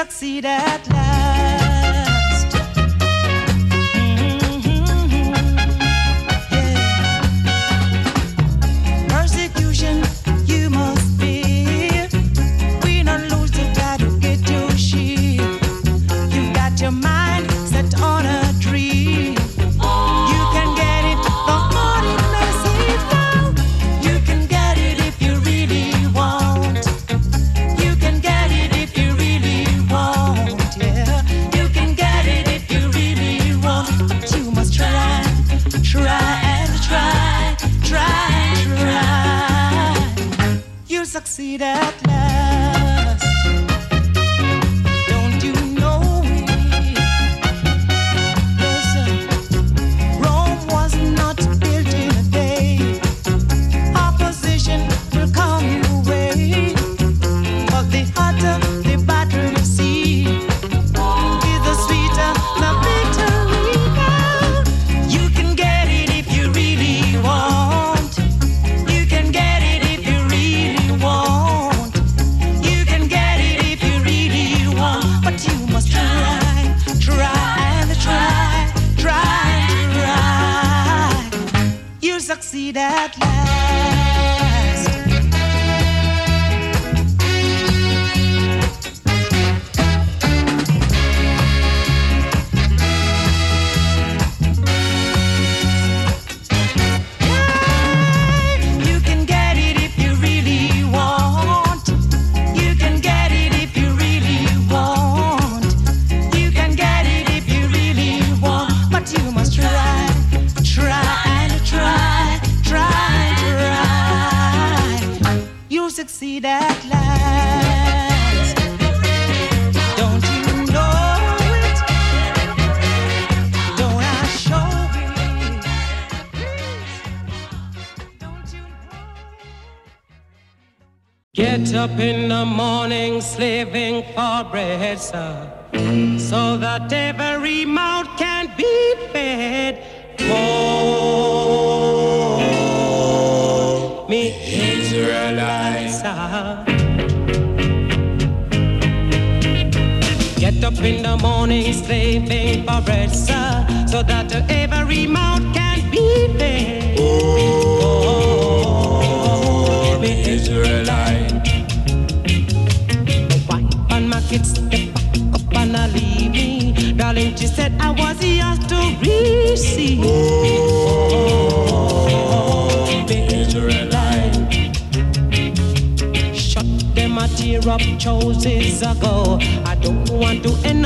succeed at last. Living for bread, sir, so that every mouth can be fed. Oh, me Israelites, sir. Get up in the morning, slaving for bread, sir, so that every mouth can was he asked to receive. Oh, them a tear up choices ago. I don't want to end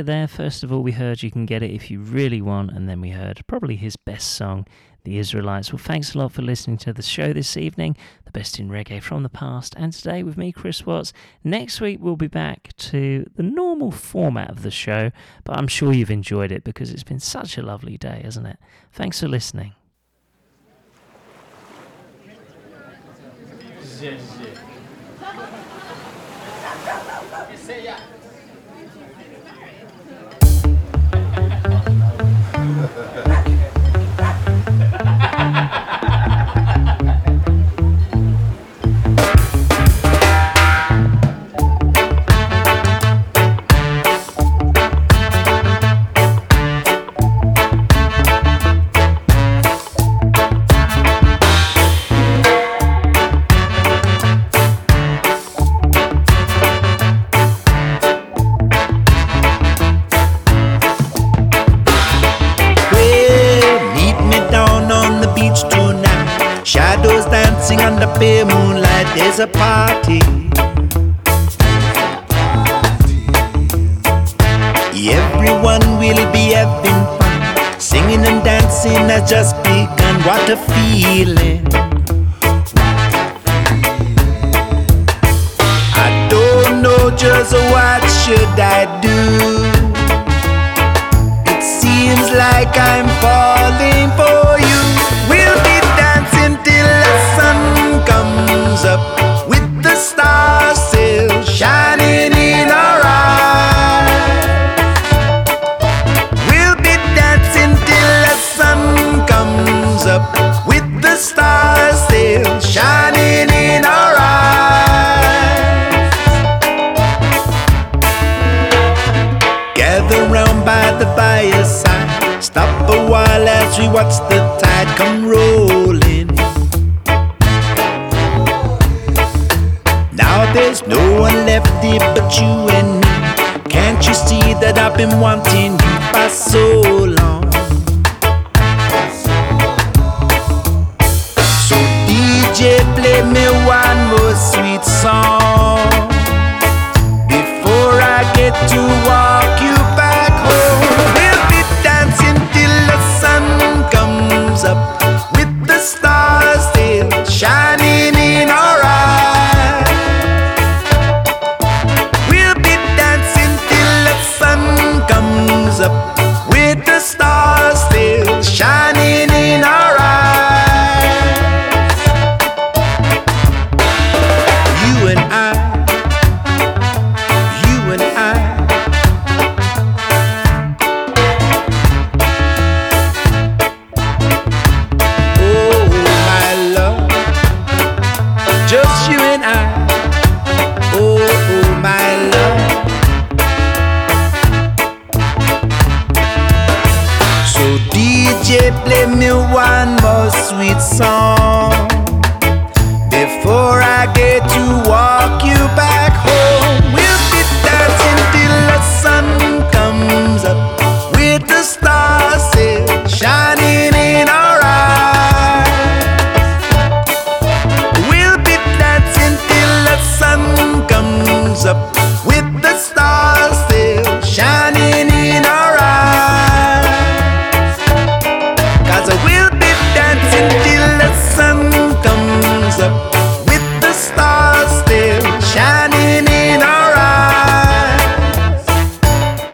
there. First of all, we heard You Can Get It If You Really Want, and then we heard probably his best song, The Israelites. Well, thanks a lot for listening to the show this evening, the best in reggae from the past, and today with me, Chris Watts. Next week, we'll be back to the normal format of the show, but I'm sure you've enjoyed it because it's been such a lovely day, hasn't it? Thanks for listening. Yes, yes. a party.